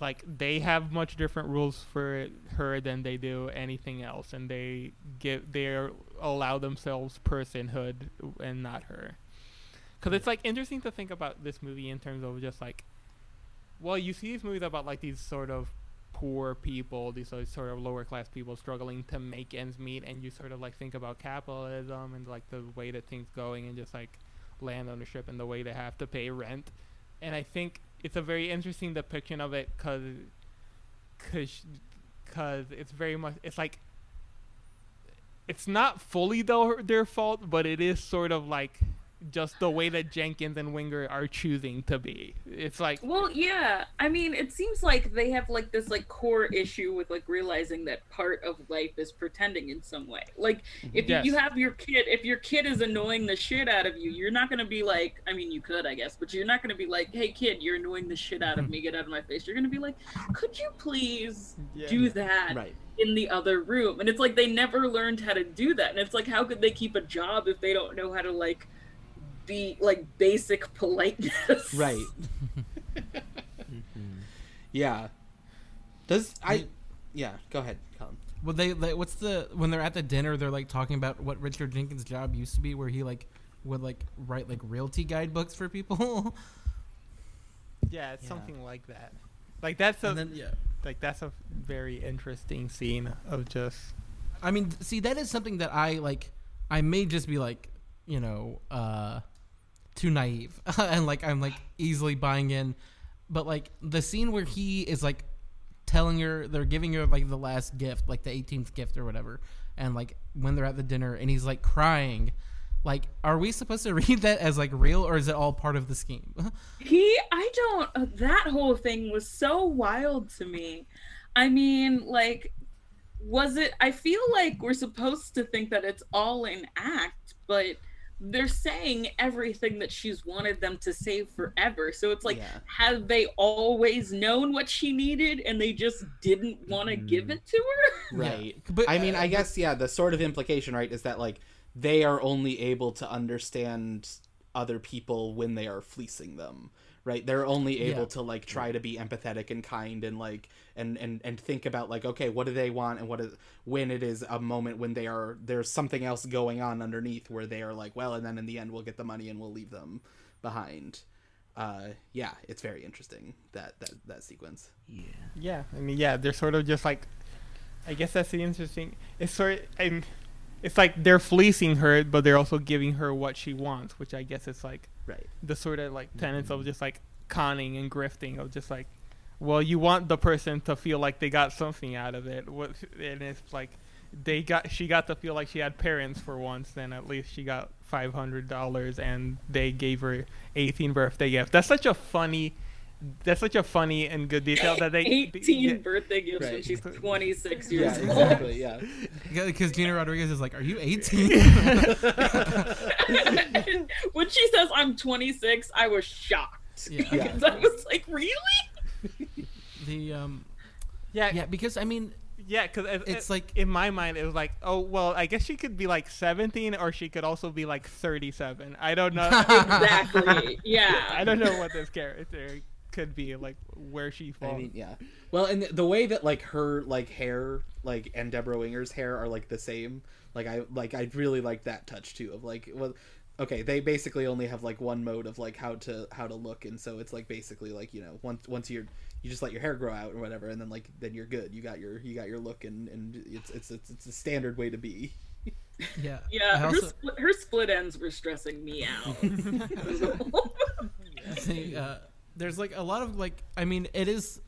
D: like they have much different rules for her than they do anything else and they give they allow themselves personhood and not her. Because it's like interesting to think about this movie in terms of just like well you see these movies about like these sort of poor people these sort sort of lower class people struggling to make ends meet and you sort of like think about capitalism and like the way that things going and just like land ownership and the way they have to pay rent. And i think it's a very interesting depiction of it because because cause it's very much it's like it's not fully their fault but it is sort of like just the way that jenkins and winger are choosing to be it's like
E: Well, yeah. I mean, it seems like they have like this like core issue with like realizing that part of life is pretending in some way. Like mm-hmm. if
D: Yes.
E: you have your kid, if your kid is annoying the shit out of you, you're not gonna be like, I mean, you could, I guess, but you're not gonna be like, hey kid, you're annoying the shit out of mm-hmm. me, get out of my face. You're gonna be like, could you please do that
B: right
E: in the other room? And it's like they never learned how to do that. And it's like, how could they keep a job if they don't know how to like be like basic politeness?
B: right
A: Mhm.
B: yeah does i yeah go ahead Colin.
C: Well, they, they what's the when they're at the dinner, they're like talking about what Richard Jenkins' job used to be, where he like would like write like realty guidebooks for people.
D: yeah it's
B: Yeah.
D: something like that like that's a
C: then yeah,
D: like that's a very interesting scene of just
C: I mean, see, that is something that I like. I may just be like, you know, uh, too naive, and like I'm like easily buying in. But like the scene where he is like telling her, they're giving her like the last gift, like the 18th gift or whatever, and like when they're at the dinner, and he's like crying. Like, are we supposed to read that as like real, or is it all part of the scheme?
E: He, I don't, uh, that whole thing was so wild to me. I mean, like, was it, I feel like we're supposed to think that it's all an act, but they're saying everything that she's wanted them to say forever. So it's like,
B: Yeah.
E: have they always known what she needed and they just didn't want to give it to her?
B: right
C: But
B: I mean,
C: uh,
B: I guess yeah. The sort of implication, right, is that like they are only able to understand other people when they are fleecing them, right? They're only able
C: Yeah.
B: to like try to be empathetic and kind and like and and and think about like okay, what do they want and what is when it is a moment when they are there's something else going on underneath where they are like, well, and then in the end we'll get the money and we'll leave them behind. Uh, yeah, it's very interesting that that that sequence.
A: Yeah.
D: Yeah, I mean, yeah, they're sort of just like, I guess that's the interesting. It's sort, and it's like they're fleecing her, but they're also giving her what she wants, which I guess is like
B: Right.
D: the sort of like tenets of mm-hmm. just like conning and grifting of just like, well, you want the person to feel like they got something out of it, what, and it's like they got she got to feel like she had parents for once, then at least she got five hundred dollars, and they gave her 18th birthday gift. That's such a funny. That's such a funny and good detail that they
E: 18
D: yeah.
E: birthday gifts when she's 26
B: Yeah,
E: years old.
B: exactly. Yeah.
C: Because Gina Rodriguez is like, "Are you 18?"
E: when she says I'm 26, I was shocked.
C: Yeah.
B: Yeah.
E: 'Cause I was like, really?
C: the um,
D: yeah,
C: yeah, because I mean,
D: Yeah, because it,
C: It's
D: it-
C: like-
D: in my mind it was like, oh well, I guess she could be like 17 or she could also be like 37. I don't know.
E: Exactly. Yeah.
D: I don't know what this character could be like, where she falls.
B: I mean, yeah. Well, and the, the way that like her like hair, like and Debra Winger's hair are like the same. Like I like I really like that touch too of like well, okay, they basically only have like one mode of like how to how to look, and so it's like basically like you know once once you're you just let your hair grow out or whatever, and then like then you're good. You got your you got your look, and and it's it's it's, it's a standard way to be.
C: yeah,
E: Yeah, her,
C: also,
E: split, her split ends were stressing me out.
C: the, uh, there's like a lot of like I mean it is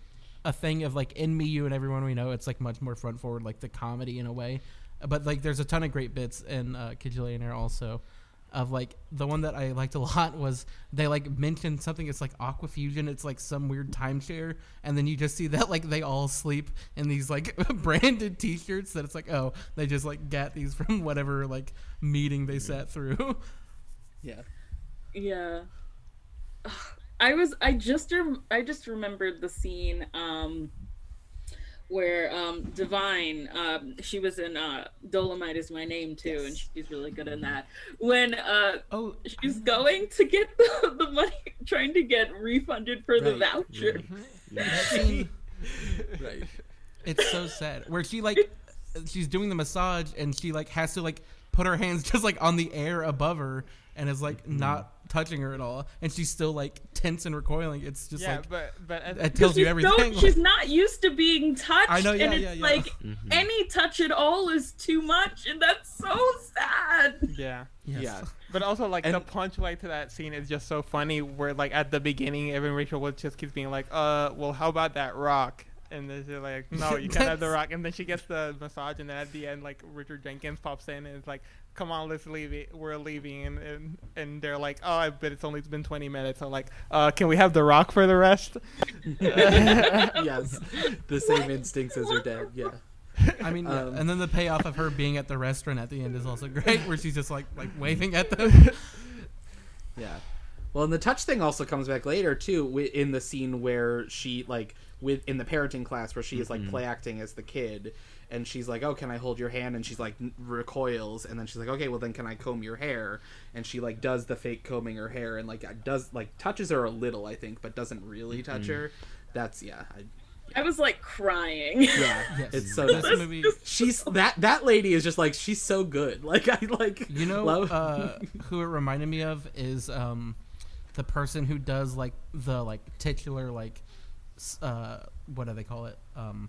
C: a thing of like in me you and everyone we know it's like much more front forward like the comedy in a way but like there's a ton of great bits in uh, Kajillionaire also of like the one that I liked a lot was they like mentioned something it's like aquafusion it's like some weird timeshare and then you just see that like they all sleep in these like branded t-shirts that it's like oh they just like got these from whatever like meeting they sat through
B: Yeah.
E: yeah. Ugh, I was I just rem- I just remembered the scene um where um Da'Vine um she was in uh Dolemite is my name too and she's really good in that. When uh
C: oh
E: she's going to get the, the money trying to get refunded for the
B: Right.
E: voucher.
C: that scene
B: Right.
C: it's so sad where she like she's doing the massage and she like has to like put her hands just like on the air above her and is like not touching her at all and she's still like tense and recoiling it's just
D: yeah,
C: like
D: but but as,
C: it tells you
E: She's
C: everything
E: So, she's not used to being touched,
C: I know, yeah,
E: and it's
C: yeah, yeah.
E: like
A: Mm-hmm.
E: any touch at all is too much, and that's so sad.
D: yeah.
C: Yes.
B: Yeah.
D: But also, like the punchline to that scene is just so funny. Where like at the beginning, Evan Rachel Wood just keeps being like, "Uh, well, how about that rock?" And then she's like, "No, you can't have the rock." And then she gets the massage, and then at the end, like Richard Jenkins pops in and is like, "Come on, let's leave it. We're leaving." And and, and they're like, "Oh, I bet it's only been 20 minutes." I'm like, "Uh, can we have the rock for the rest?"
B: yes. The same instincts as her dad. Yeah.
C: i mean.
B: Um,
C: and then the payoff of her being at the restaurant at the end is also great where she's just like like waving at them
B: Yeah. Well, and the touch thing also comes back later too, in the scene where she like with in the parenting class where she is like play acting as the kid, and she's like, "Oh, can I hold your hand?" And she's like recoils, and then she's like, "Okay, well then can I comb your hair?" And she like does the fake combing her hair, and like does like touches her a little, I think, but doesn't really touch her. That's yeah, I,
E: I was like crying.
B: yeah.
C: Yes.
B: It's so
C: this
B: nice.
C: movie
B: She's that that lady is just like she's so good. Like I like
C: You know
B: love-
C: uh, who it reminded me of is um, the person who does like the like titular like uh, what do they call it? Um,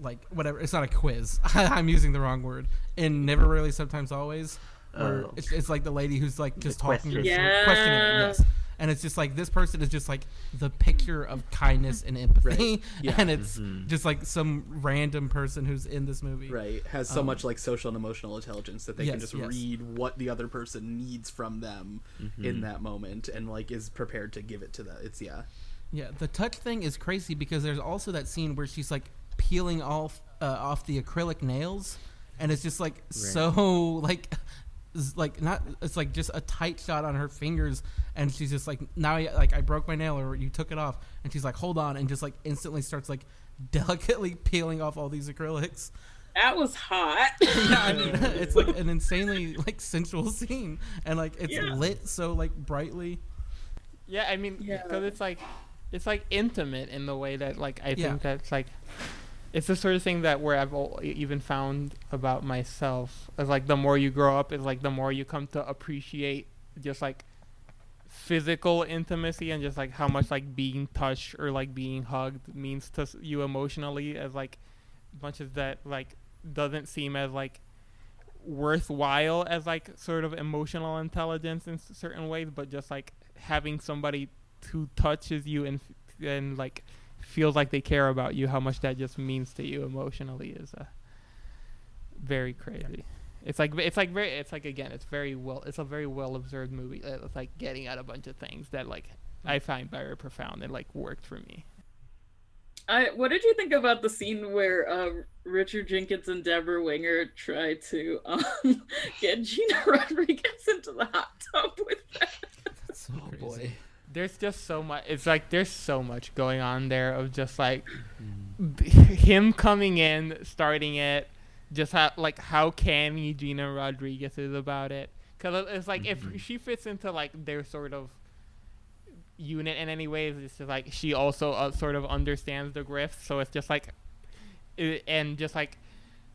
C: like whatever. It's not a quiz. I'm using the wrong word. In never rarely, sometimes always. Where
A: Oh.
C: it's, it's like the lady who's like just talking to her questioning yes. And it's just like this person is just like the picture of kindness and empathy,
B: Right. Yeah.
C: and it's
A: Mhm.
C: just like some random person who's in this movie.
B: right has so
C: Um,
B: much like social and emotional intelligence that they can just
C: yes.
B: read what the other person needs from them
A: Mm-hmm.
B: in that moment and like is prepared to give it to them it's yeah
C: Yeah, the touch thing is crazy because there's also that scene where she's like peeling off uh, off the acrylic nails, and it's just like so like z- like not it's like just a tight shot on her fingers, and she's just like now I, like I broke my nail or you took it off, and she's like hold on, and just like instantly starts like delicately peeling off all these acrylics.
E: That was hot.
C: Yeah, I mean it's like an insanely like sensual scene, and like it's
E: Yeah.
C: lit so like brightly.
D: Yeah, I mean,
E: Yeah.
D: because it's like, it's like intimate in the way that like I
C: Yeah.
D: think that's like, it's the sort of thing that where I've even found about myself is like the more you grow up is like the more you come to appreciate just like physical intimacy and just like how much like being touched or like being hugged means to you emotionally as like much as that like doesn't seem as like worthwhile as like sort of emotional intelligence in certain ways, but just like having somebody who touches you and and like feels like they care about you, how much that just means to you emotionally is uh, very crazy. It's like it's like very it's like again it's very well it's a very well observed movie. Uh, It's like getting at a bunch of things that like I find very profound and like worked for me.
E: I, what did you think about the scene where uh, Richard Jenkins and Debra Winger try to um, get Gina Rodriguez into the hot tub with them?
C: That's so
B: Oh
C: crazy.
B: boy.
D: There's just so much it's like there's so much going on there of just like b- him coming in starting it just how like how canny gina rodriguez is about it? Because it's like if she fits into like their sort of unit in any ways it's just like she also uh, sort of understands the grift so it's just like i and just like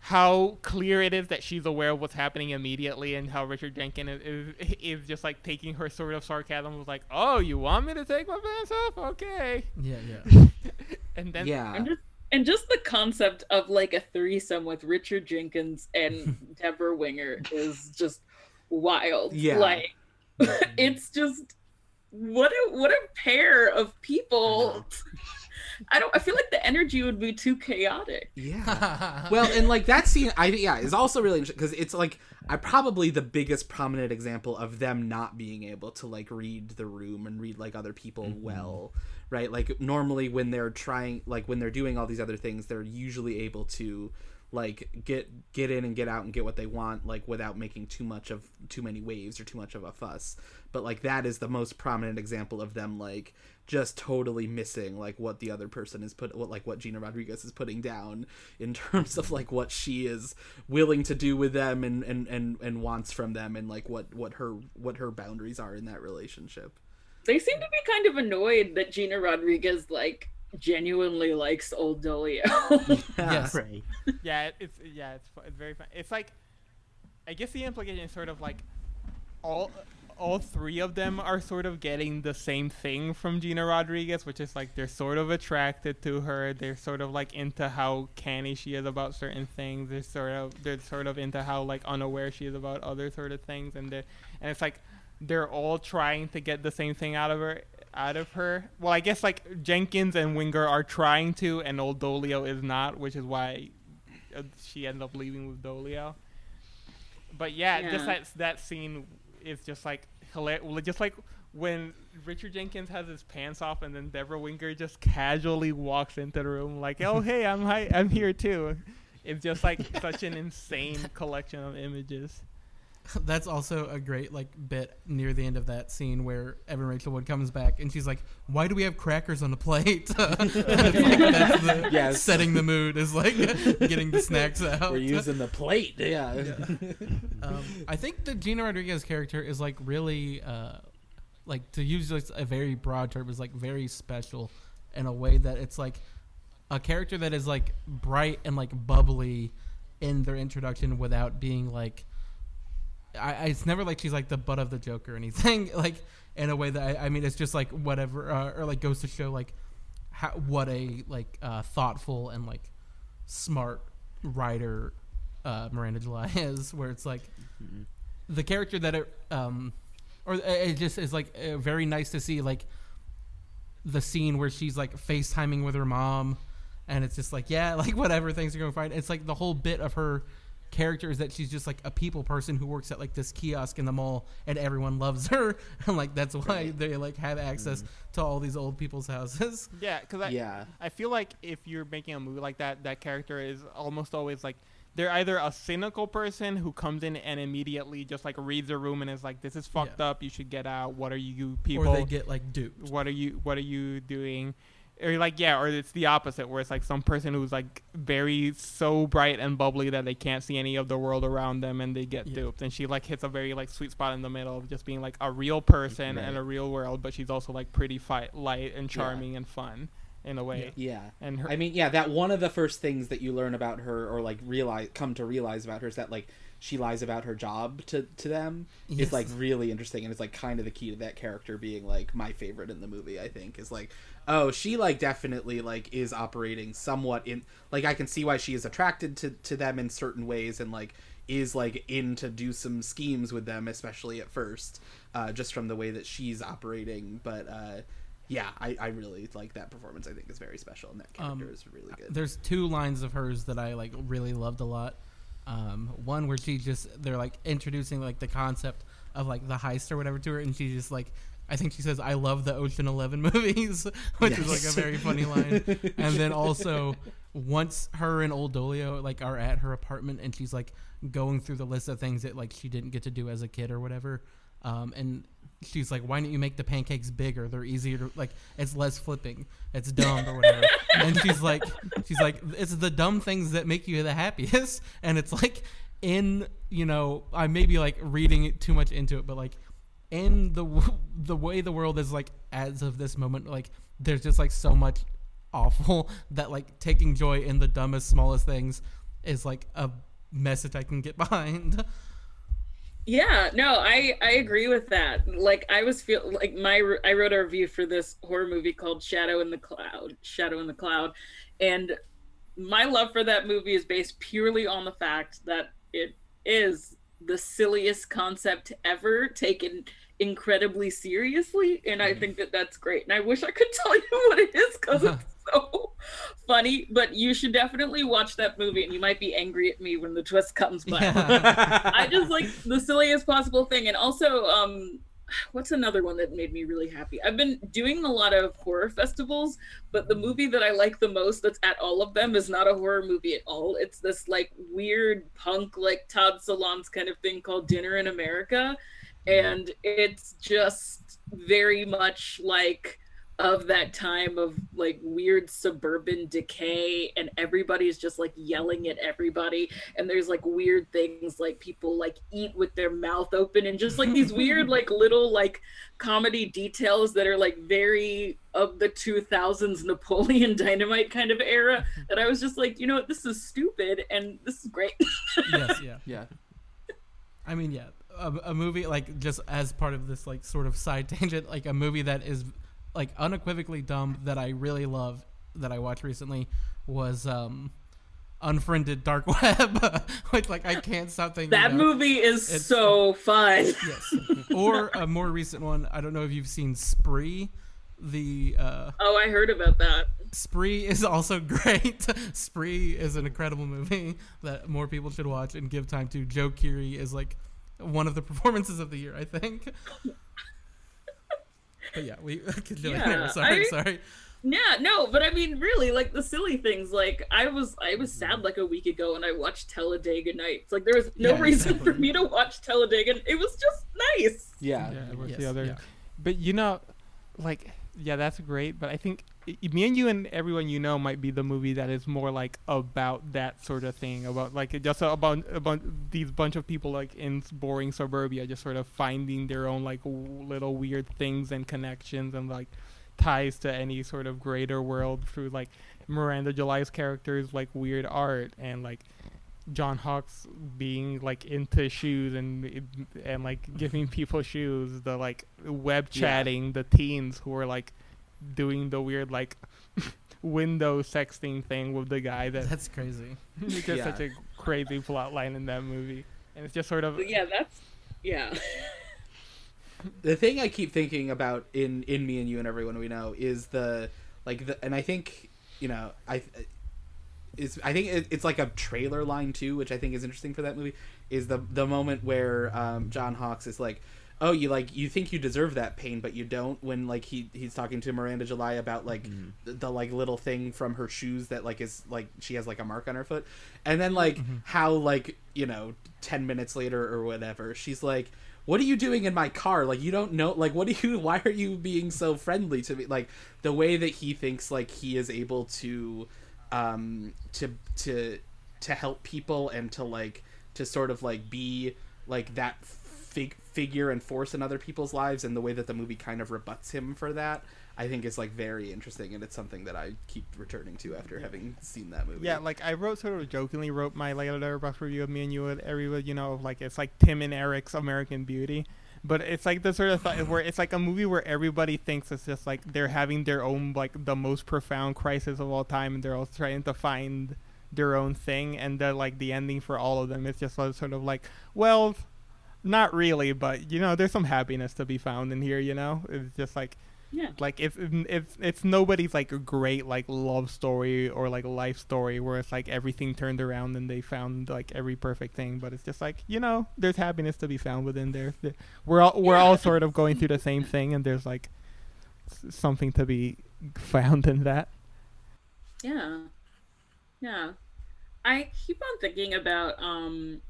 D: how clear it is that she's aware of what's happening immediately and how Richard Jenkins is, is, is just like taking her sort of sarcasm was like, oh, you want me to take my pants off? Okay.
C: Yeah, yeah.
D: And then
B: Yeah.
E: I'm just and just the concept of like a threesome with Richard Jenkins and Debra Winger is just wild.
B: Yeah.
E: Like it's just what a what a pair of people. I don't I feel like the energy would be too chaotic.
B: Yeah. well, and like that scene, I yeah, is also really interesting because it's like I probably the biggest prominent example of them not being able to like read the room and read like other people mm-hmm. well, right? Like normally when they're trying, like when they're doing all these other things, they're usually able to like get get in and get out and get what they want like without making too much of too many waves or too much of a fuss. But like that is the most prominent example of them like just totally missing like what the other person is put what like what Gina Rodriguez is putting down in terms of like what she is willing to do with them and and and, and wants from them and like what what her what her boundaries are in that relationship.
E: They seem to be kind of annoyed that Gina Rodriguez like genuinely likes old Dolio.
C: Yes.
A: Right.
D: yeah, it's yeah, it's it's very fun. It's like, I guess the implication is sort of like, all all three of them are sort of getting the same thing from Gina Rodriguez, which is like they're sort of attracted to her. They're sort of like into how canny she is about certain things. They're sort of they're sort of into how like unaware she is about other sort of things, and they and it's like they're all trying to get the same thing out of her out of her. Well, I guess like Jenkins and Winger are trying to, and old Dolio is not, which is why uh, she ended up leaving with Dolio. But yeah, just that that scene is just like hilarious. Just like when Richard Jenkins has his pants off, and then Debra Winger just casually walks into the room like, "Oh hey, I'm hi- I'm here too." It's just like such an insane collection of images.
C: That's also a great like bit near the end of that scene where Evan Rachel Wood comes back and she's like, "Why do we have crackers on the plate?" Like, that's the
B: Yes.
C: setting the mood is like getting the snacks out.
B: we're using the plate yeah,
C: um, I think the Gina Rodriguez character is like really, uh, like to use like a very broad term, is like very special in a way that it's like a character that is like bright and like bubbly in their introduction without being like. I, I it's never like she's like the butt of the joke or anything like in a way that I, I mean it's just like whatever uh, or like goes to show like how what a like uh, thoughtful and like smart writer uh, Miranda July is, where it's like the character that it um or it it just is like uh, very nice to see like the scene where she's like FaceTiming with her mom and it's just like yeah like whatever things are going fine it's like the whole bit of her character is that she's just like a people person who works at like this kiosk in the mall and everyone loves her and like that's why they like have access mm-hmm. to all these old people's houses
D: Yeah, because I,
B: yeah
D: I feel like if you're making a movie like that, that character is almost always like they're either a cynical person who comes in and immediately just like reads a room and is like, "This is fucked
C: Yeah.
D: up. You should get out. What are you people?
C: or they get like duped
D: what are you What are you doing?" Or like yeah, or it's the opposite where it's like some person who's like very so bright and bubbly that they can't see any of the world around them and they get
C: Yeah.
D: duped. And she like hits a very like sweet spot in the middle of just being like a real person
B: Right.
D: and a real world, but she's also like pretty fight light and charming and fun in a way.
B: yeah
D: And her
B: I mean, yeah, that one of the first things that you learn about her or like realize come to realize about her is that like she lies about her job to to them
C: Yes.
B: is like really interesting and it's like kind of the key to that character being like my favorite in the movie i think is like oh she like definitely like is operating somewhat in like i can see why she is attracted to to them in certain ways and like is like in to do some schemes with them especially at first uh just from the way that she's operating but uh yeah i i really like that performance i think is very special and that character
C: Um,
B: is really good
C: There's two lines of hers that I like really loved a lot. Um, one where she just they're like introducing like the concept of like the heist or whatever to her, and she just like I think she says I love the Ocean Eleven movies, which is like a very funny line. and then also once her and old Dolio like are at her apartment and she's like going through the list of things that like she didn't get to do as a kid or whatever. Um, and she's like, "Why don't you make the pancakes bigger? They're easier to like. It's less flipping. It's dumb or whatever." and she's like, "She's like, it's the dumb things that make you the happiest." And it's like, in you know, I may be like reading it too much into it, but like, in the w- the way the world is like as of this moment, like there's just like so much awful that like taking joy in the dumbest, smallest things is like a message I can get behind.
E: Yeah, no, I I agree with that. Like I was feel like my I wrote a review for this horror movie called Shadow in the Cloud, Shadow in the Cloud, and my love for that movie is based purely on the fact that it is the silliest concept ever taken incredibly seriously and i mm-hmm. think that that's great and i wish i could tell you what it is because uh-huh. it's so funny but you should definitely watch that movie and you might be angry at me when the twist comes but I just like the silliest possible thing. And also, um, what's another one that made me really happy? I've been doing a lot of horror festivals, but the movie that I like the most that's at all of them is not a horror movie at all. It's this like weird punk, like Todd Solondz kind of thing called Dinner in America. And it's just very much like of that time of like weird suburban decay and everybody's just like yelling at everybody and there's like weird things like people like eat with their mouth open and just like these weird like little like comedy details that are like very of the 2000s Napoleon Dynamite kind of era that I was just like you know what this is stupid and this is great
C: yes, yeah.
B: yeah
C: I mean, yeah, a, a movie like just as part of this like sort of side tangent, like a movie that is like unequivocally dumb that I really love that I watched recently was um Unfriended Dark Web, which like I can't stop thinking
E: that
C: about.
E: movie is
C: It's-
E: so fun
C: Yes, or a more recent one. I don't know if you've seen Spree. The uh,
E: oh I heard about that
C: Spree is also great. Spree is an incredible movie that more people should watch and give time to. Joe Keery is like one of the performances of the year, I think. But yeah, we
E: Yeah,
C: sorry,
E: I-
C: sorry.
E: Yeah, no, but I mean, really, like the silly things. Like I was, I was sad mm-hmm. like a week ago, and I watched Talladega Nights. Like there was no
C: Yeah,
E: reason
C: exactly.
E: for me to watch Talladega. It was just nice.
B: yeah
D: Yeah, what's
C: Yes,
D: the other?
C: yeah.
D: But you know, like, yeah, that's great. But I think i- me and you and everyone you know might be the movie that is more like about that sort of thing, about like just about about these bunch of people like in boring suburbia, just sort of finding their own like w- little weird things and connections and like ties to any sort of greater world through like Miranda July's characters like weird art and like John Hawkes being like into shoes and and like giving people shoes, the like web
B: Yeah.
D: chatting, the teens who are like doing the weird like window sexting thing with the guy that
C: That's crazy.
D: it's just
B: Yeah.
D: such a crazy plot line in that movie. And it's just sort of
E: yeah, that's yeah.
B: the thing I keep thinking about in in me and you and everyone we know is the like the and I think you know I is I think it, it's like a trailer line too, which I think is interesting for that movie. Is the the moment where um, John Hawkes is like, "Oh, you like you think you deserve that pain, but you don't." When like he he's talking to Miranda July about like the, the like little thing from her shoes that like is like she has like a mark on her foot, and then like how like you know ten minutes later or whatever she's like. What are you doing in my car? Like you don't know like what do you why are you being so friendly to me? Like the way that he thinks like he is able to um to to to help people and to like to sort of like be like that fig- figure and force in other people's lives and the way that the movie kind of rebuts him for that i think is like very interesting and it's something that i keep returning to after having seen that movie
D: Yeah, like I wrote sort of jokingly wrote my Letterboxd review of me and you with everyone, you know, of like it's like Tim and Eric's American Beauty. But it's like the sort of where it's like a movie where everybody thinks it's just like they're having their own like the most profound crisis of all time and they're all trying to find their own thing and the like the ending for all of them is just sort of like, well, not really, but you know, there's some happiness to be found in here, you know? It's just like
E: Yeah.
D: like if if it's nobody's like a great like love story or like life story where it's like everything turned around and they found like every perfect thing but it's just like you know there's happiness to be found within there we're all we're all sort of going through the same thing and there's like something to be found in that
E: Yeah. Yeah. I keep on thinking about um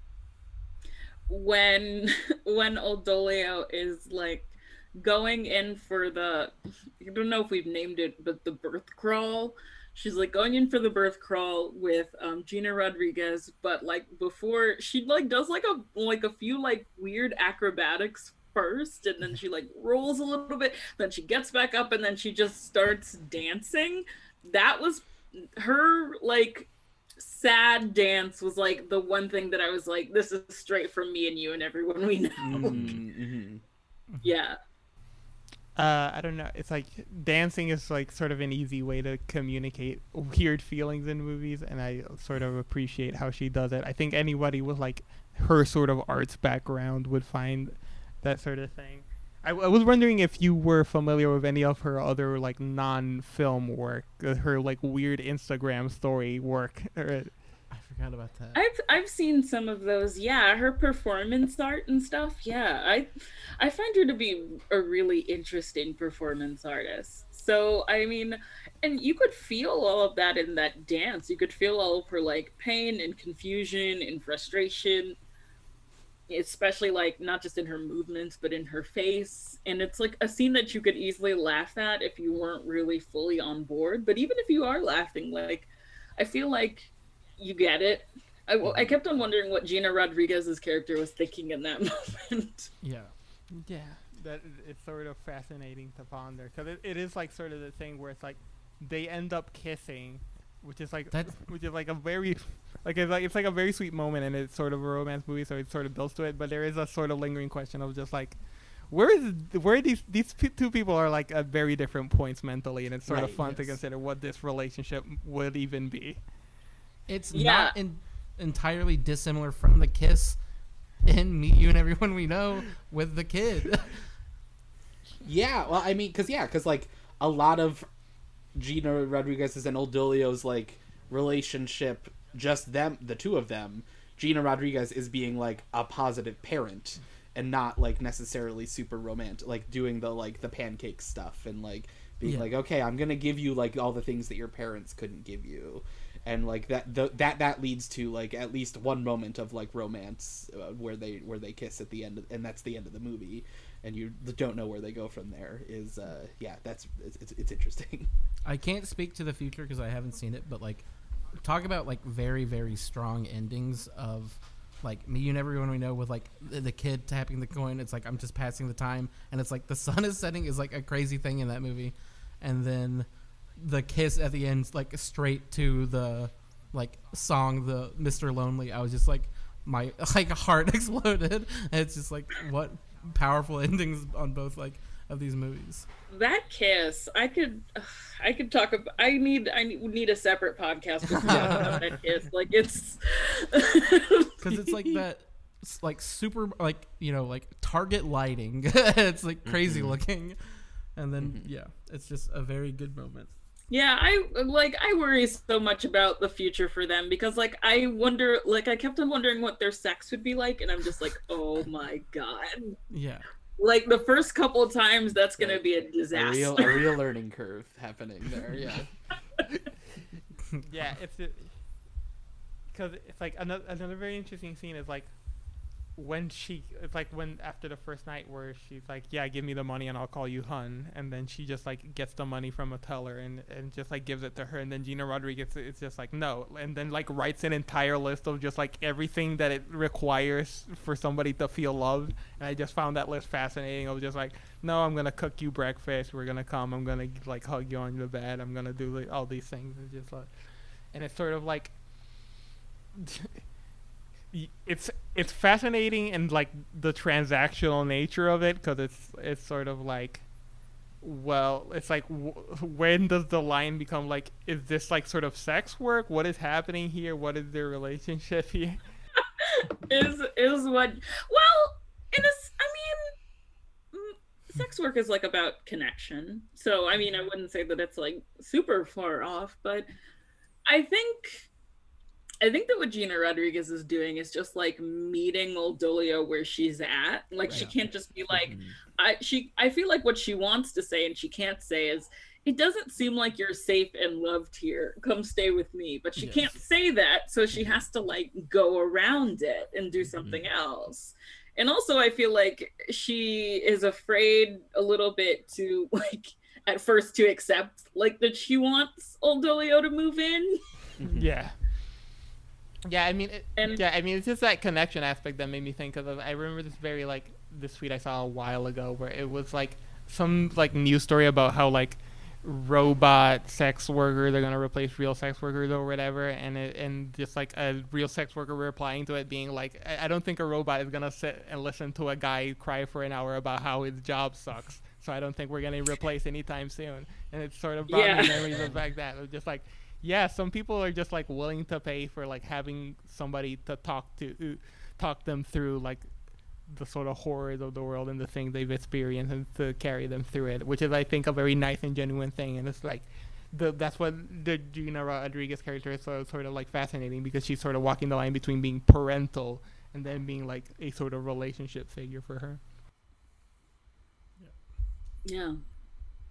E: when when Old Dolio is like going in for the I don't know if we've named it, but the birth crawl. She's like going in for the birth crawl with um, Gina Rodriguez, but like before she like does like a like a few like weird acrobatics first, and then she like rolls a little bit, then she gets back up, and then she just starts dancing. That was her like sad dance was like the one thing that I was like, this is straight from me and you and everyone we know.
B: Mhm.
E: Yeah.
D: uh i don't know it's like dancing is like sort of an easy way to communicate weird feelings in movies and i sort of appreciate how she does it i think anybody with like her sort of arts background would find that sort of thing I, I was wondering if you were familiar with any of her other like non-film work uh, her like weird instagram story work
C: I forgot about that.
E: I've I've seen some of those. Yeah, her performance art and stuff. Yeah, I I find her to be a really interesting performance artist. So I mean, and you could feel all of that in that dance. You could feel all of her like pain and confusion and frustration, especially like not just in her movements but in her face. And it's like a scene that you could easily laugh at if you weren't really fully on board. But even if you are laughing, like I feel like you get it. I, I mm-hmm. kept on wondering what Gina Rodriguez's character was thinking in that moment.
C: Yeah.
D: Yeah, that it's sort of fascinating to ponder because it, it is like sort of the thing where it's like they end up kissing, which is like
C: That's-
D: which is like a very like it's like it's like a very sweet moment and it's sort of a romance movie, so it sort of builds to it. But there is a sort of lingering question of just like. Where is where these these p- two people are like at very different points mentally, and it's sort of
B: Right,
D: fun to consider what this relationship would even be.
C: It's
E: Yeah.
C: not in, entirely dissimilar from the kiss in Meet You and Everyone We Know with the kid.
B: Yeah, well, I mean, because yeah, because like a lot of Gina Rodriguez's and Old Dolio's like relationship, just them, the two of them, Gina Rodriguez is being like a positive parent and not like necessarily super romantic, like doing the like the pancake stuff and like being
C: Yeah.
B: like, okay, I'm gonna give you like all the things that your parents couldn't give you. And like that, the, that that leads to like at least one moment of like romance uh, where they where they kiss at the end, of, and that's the end of the movie and you don't know where they go from there is uh yeah that's it's, it's, it's interesting
C: I can't speak to the future because I haven't seen it, but like, talk about like very very strong endings of like me and everyone we know with like the, kid tapping the coin. It's like I'm just passing the time, and it's like the sun is setting is like a crazy thing in that movie, and then the kiss at the end like straight to the like song the Mr. Lonely. I was just like my like heart exploded. And it's just like what powerful endings on both like of these movies.
E: That kiss, I could, I could talk about. I need, I need, need a separate podcast to talk about that kiss. Like it's,
C: because it's like that s- like super like you know like target lighting it's like crazy mm-hmm. looking and then mm-hmm. yeah it's just a very good moment
E: Yeah, I like I worry so much about the future for them because like I wonder like I kept on wondering what their sex would be like and I'm just like, "Oh my god."
C: yeah
E: Like the first couple of times that's going to be a
B: a
E: disaster.
B: real a real learning curve happening there yeah
D: yeah, it's because it's like another another very interesting scene is like when she it's like when after the first night where she's like yeah give me the money and i'll call you hun and then she just like gets the money from a teller and and just like gives it to her and then gina rodriguez it's just like no and then like writes an entire list of just like everything that it requires for somebody to feel loved and i just found that list fascinating i was just like no i'm gonna cook you breakfast we're gonna come i'm gonna like hug you on the bed i'm gonna do like, all these things and just like and it's sort of like it's it's fascinating and like the transactional nature of it because it's it's sort of like well it's like w- when does the line become like is this like sort of sex work? What is happening here? What is their relationship here?
E: Is is what well in a s- i mean sex work is like about connection. So i mean i wouldn't say that it's like super far off but i think i think that what gina rodriguez is doing is just like meeting old dolio where she's at like she can't just be like
A: Mhm.
E: i she i feel like what she wants to say and she can't say is it doesn't seem like you're safe and loved here. Come stay with me. But she
B: Yes.
E: can't say that, so she mm-hmm. has to like go around it and do mm-hmm. something else. And also I feel like she is afraid a little bit to like at first to accept like that she wants old Dolio to move in. Mm-hmm.
D: yeah yeah i mean it,
E: And
D: yeah i mean it's just that connection aspect that made me think of i remember this very like this tweet i saw a while ago where it was like some like news story about how like robot sex workers are gonna replace real sex workers or whatever and it, and just like a real sex worker replying to it being like I, I don't think a robot is gonna sit and listen to a guy cry for an hour about how his job sucks so i don't think we're gonna replace anytime soon and it sort of brought
E: Yeah.
D: me memories of back that it was just like yeah some people are just like willing to pay for like having somebody to talk to talk them through like the sort of horrors of the world and the things they've experienced and to carry them through it which is i think a very nice and genuine thing and it's like the that's what the Gina Rodriguez character is sort of, sort of like fascinating because she's sort of walking the line between being parental and then being like a sort of relationship figure for her.
E: yeah.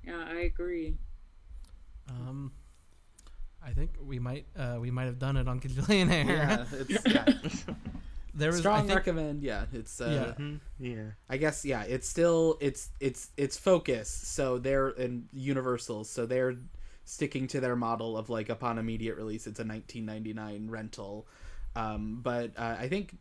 E: Yeah, I agree.
C: Um, I think we might uh, we might have done it on Kajillionaire.
B: Yeah, it's yeah.
C: there was I
B: strong
C: think,
B: recommend. Yeah, it's uh,
C: Yeah.
A: Mhm. Yeah.
B: I guess yeah, it's still it's it's it's focus. So they're in Universal, so they're sticking to their model of like upon immediate release, it's a 1999 rental. Um, but uh, I think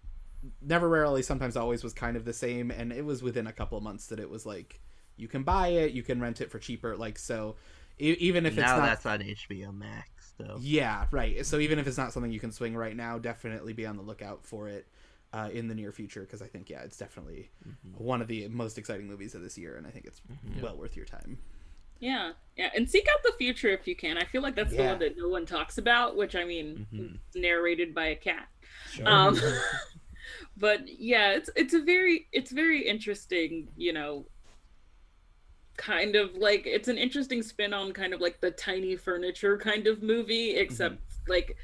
B: never rarely, sometimes always was kind of the same, and it was within a couple of months that it was like you can buy it, you can rent it for cheaper. Like so, e- even if it's
A: now
B: not
A: that's on HBO Max, though.
B: yeah, right. So even if it's not something you can swing right now, definitely be on the lookout for it uh, in the near future because I think yeah, it's definitely one of the most exciting movies of this year, and I think it's well worth your time.
E: Yeah, yeah, and seek out the future if you can. I feel like that's the one that no one talks about, which I mean,
A: Mhm.
E: narrated by a cat. Um, but yeah, it's it's a very it's very interesting, you know, kind of like it's an interesting spin on kind of like the tiny furniture kind of movie, mm-hmm. except like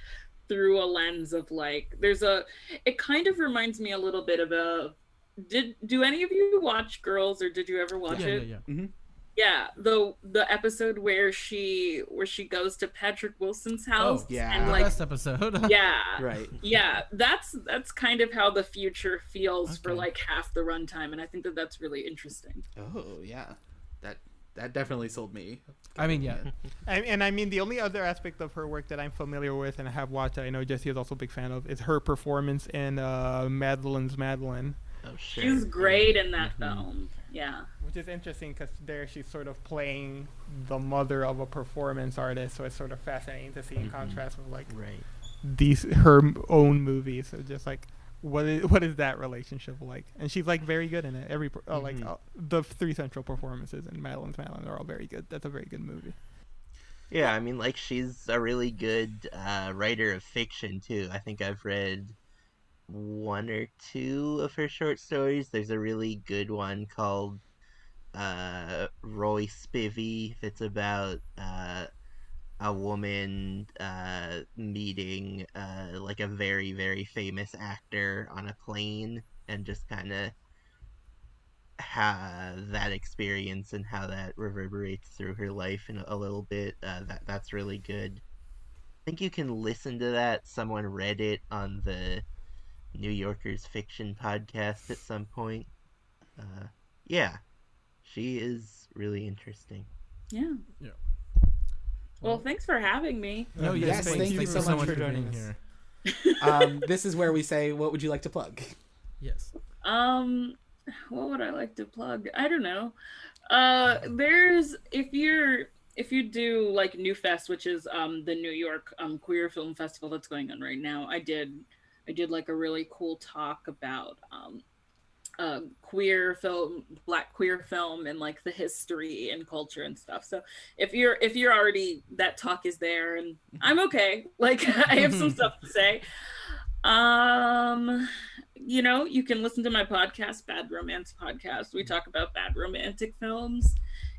E: through a lens of like there's a it kind of reminds me a little bit of a did do any of you watch girls or did you ever watch
C: yeah,
E: it
C: yeah, yeah.
E: yeah the the episode where she where she goes to patrick wilson's oh, house
C: Oh,
B: yeah.
E: and
C: The
E: like
C: best episode.
E: yeah
B: Right.
E: yeah that's that's kind of how the future feels for like half the runtime and i think that that's really interesting
B: Oh yeah, that that definitely sold me.
C: I mean, yeah.
D: And, and I mean, the only other aspect of her work that I'm familiar with and I have watched, I know Jesse is also a big fan of, is her performance in uh, Madeline's Madeline.
A: Oh, sure.
E: she's great in that
A: Mhm.
E: film yeah
D: Which is interesting because there she's sort of playing the mother of a performance artist, so it's sort of fascinating to see in
A: Mhm.
D: contrast with like
A: Right.
D: these her own movies. So just like what is what is that relationship like? And she's like very good in it. Every uh, like
A: Mhm.
D: uh, the three central performances in Madeline's Madeline are all very good. That's a very good movie.
A: Yeah, I mean, like she's a really good uh, writer of fiction too. I think I've read one or two of her short stories. There's a really good one called uh, Roy Spivey that's about uh, a woman uh, meeting uh, like a very very famous actor on a plane and just kind of how that experience and how that reverberates through her life in a little bit. Uh, that that's really good. I think you can listen to that. Someone read it on the New Yorker's fiction podcast at some point. Uh, yeah, she is really interesting.
E: Yeah.
C: Yeah.
E: Well, thanks for having me.
C: No,
B: yes,
C: thanks,
B: thank you
C: thanks
B: so much for joining us.
C: here.
B: um, this is where we say, "What would you like to plug?"
C: Yes.
E: Um, what would I like to plug? I don't know. Uh, there's if you're if you do like New Fest, which is um the New York um queer film festival that's going on right now. I did I did like a really cool talk about um uh, queer film black queer film and like the history and culture and stuff. So if you're if you're already that talk is there and i'm okay. Like i have some stuff to say. Um you know you can listen to my podcast bad romance podcast. We talk about bad romantic films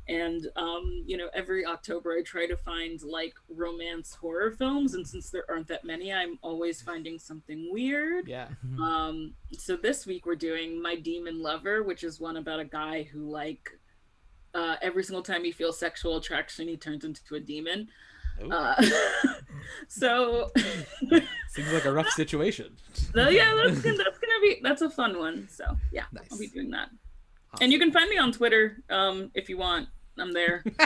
E: and um you know every october i try to find like romance horror films and since there aren't that many i'm always finding something weird
D: Yeah.
E: um, so this week we're doing My Demon Lover, which is one about a guy who like uh, every single time he feels sexual attraction, he turns into a demon.
B: Ooh.
E: Uh, so,
B: Seems like a rough situation.
E: so yeah, that's gonna, that's gonna be that's a fun one. So yeah, I'll be doing that. And you can find me on Twitter um, if you want. I'm there.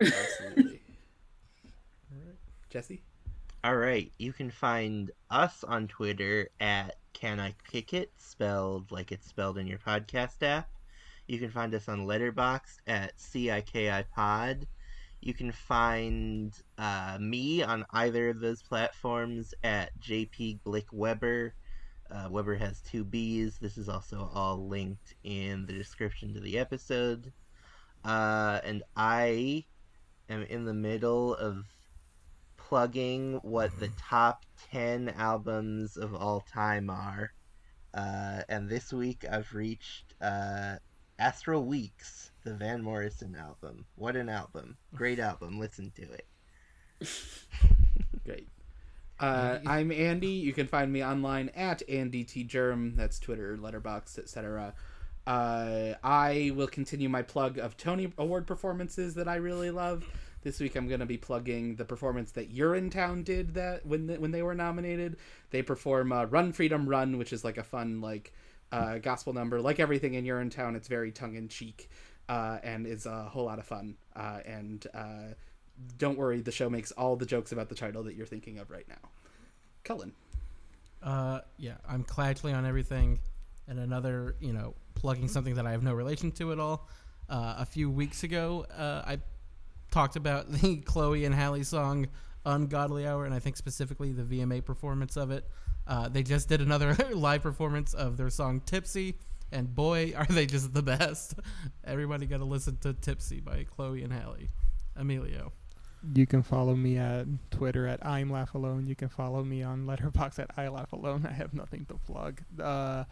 B: Absolutely. All right, Jesse.
A: All right, you can find us on Twitter at Can I Kick It, spelled like it's spelled in your podcast app. You can find us on Letterboxd at CIKI Pod. You can find uh, me on either of those platforms at JP Glick Weber. Uh, Weber has two B's. This is also all linked in the description to the episode. Uh, and I am in the middle of plugging what the top 10 albums of all time are. Uh, and this week I've reached uh, Astral Weeks, the Van Morrison album. What an album. Great album. Listen to it.
B: Great. Uh, I'm Andy. You can find me online at Andy T Germ. That's Twitter, Letterboxd, etc. Uh, I will continue my plug of Tony Award performances that I really love. This week I'm going to be plugging the performance that Urinetown did that when the, when they were nominated. They perform uh, "Run Freedom Run," which is like a fun like uh, gospel number. Like everything in Urinetown, it's very tongue in cheek uh, and is a whole lot of fun. Uh, and uh, don't worry, the show makes all the jokes about the title that you're thinking of right now. Cullen.
C: Uh, yeah, I'm Clatchley on everything, and another, you know, plugging something that I have no relation to at all. Uh, a few weeks ago, uh, I talked about the Chloe and Halle song "Ungodly Hour," and I think specifically the VMA performance of it. Uh, they just did another live performance of their song "Tipsy," and boy, are they just the best! Everybody got to listen to "Tipsy" by Chloe and Halle. Emilio.
G: You can follow me at Twitter at I'm Laugh Alone. You can follow me on Letterboxd at I Laugh Alone. I have nothing to plug. Uh,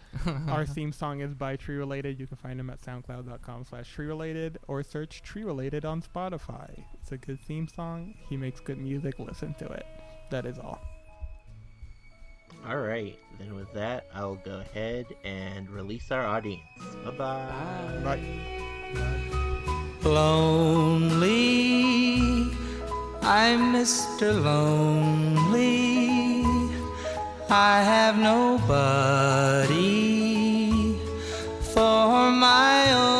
G: our theme song is by Tree Related. You can find them at soundcloud.com slash tree related or search Tree Related on Spotify. It's a good theme song. He makes good music. Listen to it. That is all.
A: All right, then with that, I'll go ahead and release our audience. Bye bye.
G: Bye.
H: Lonely, I'm Mr. Lonely. I have nobody for my own.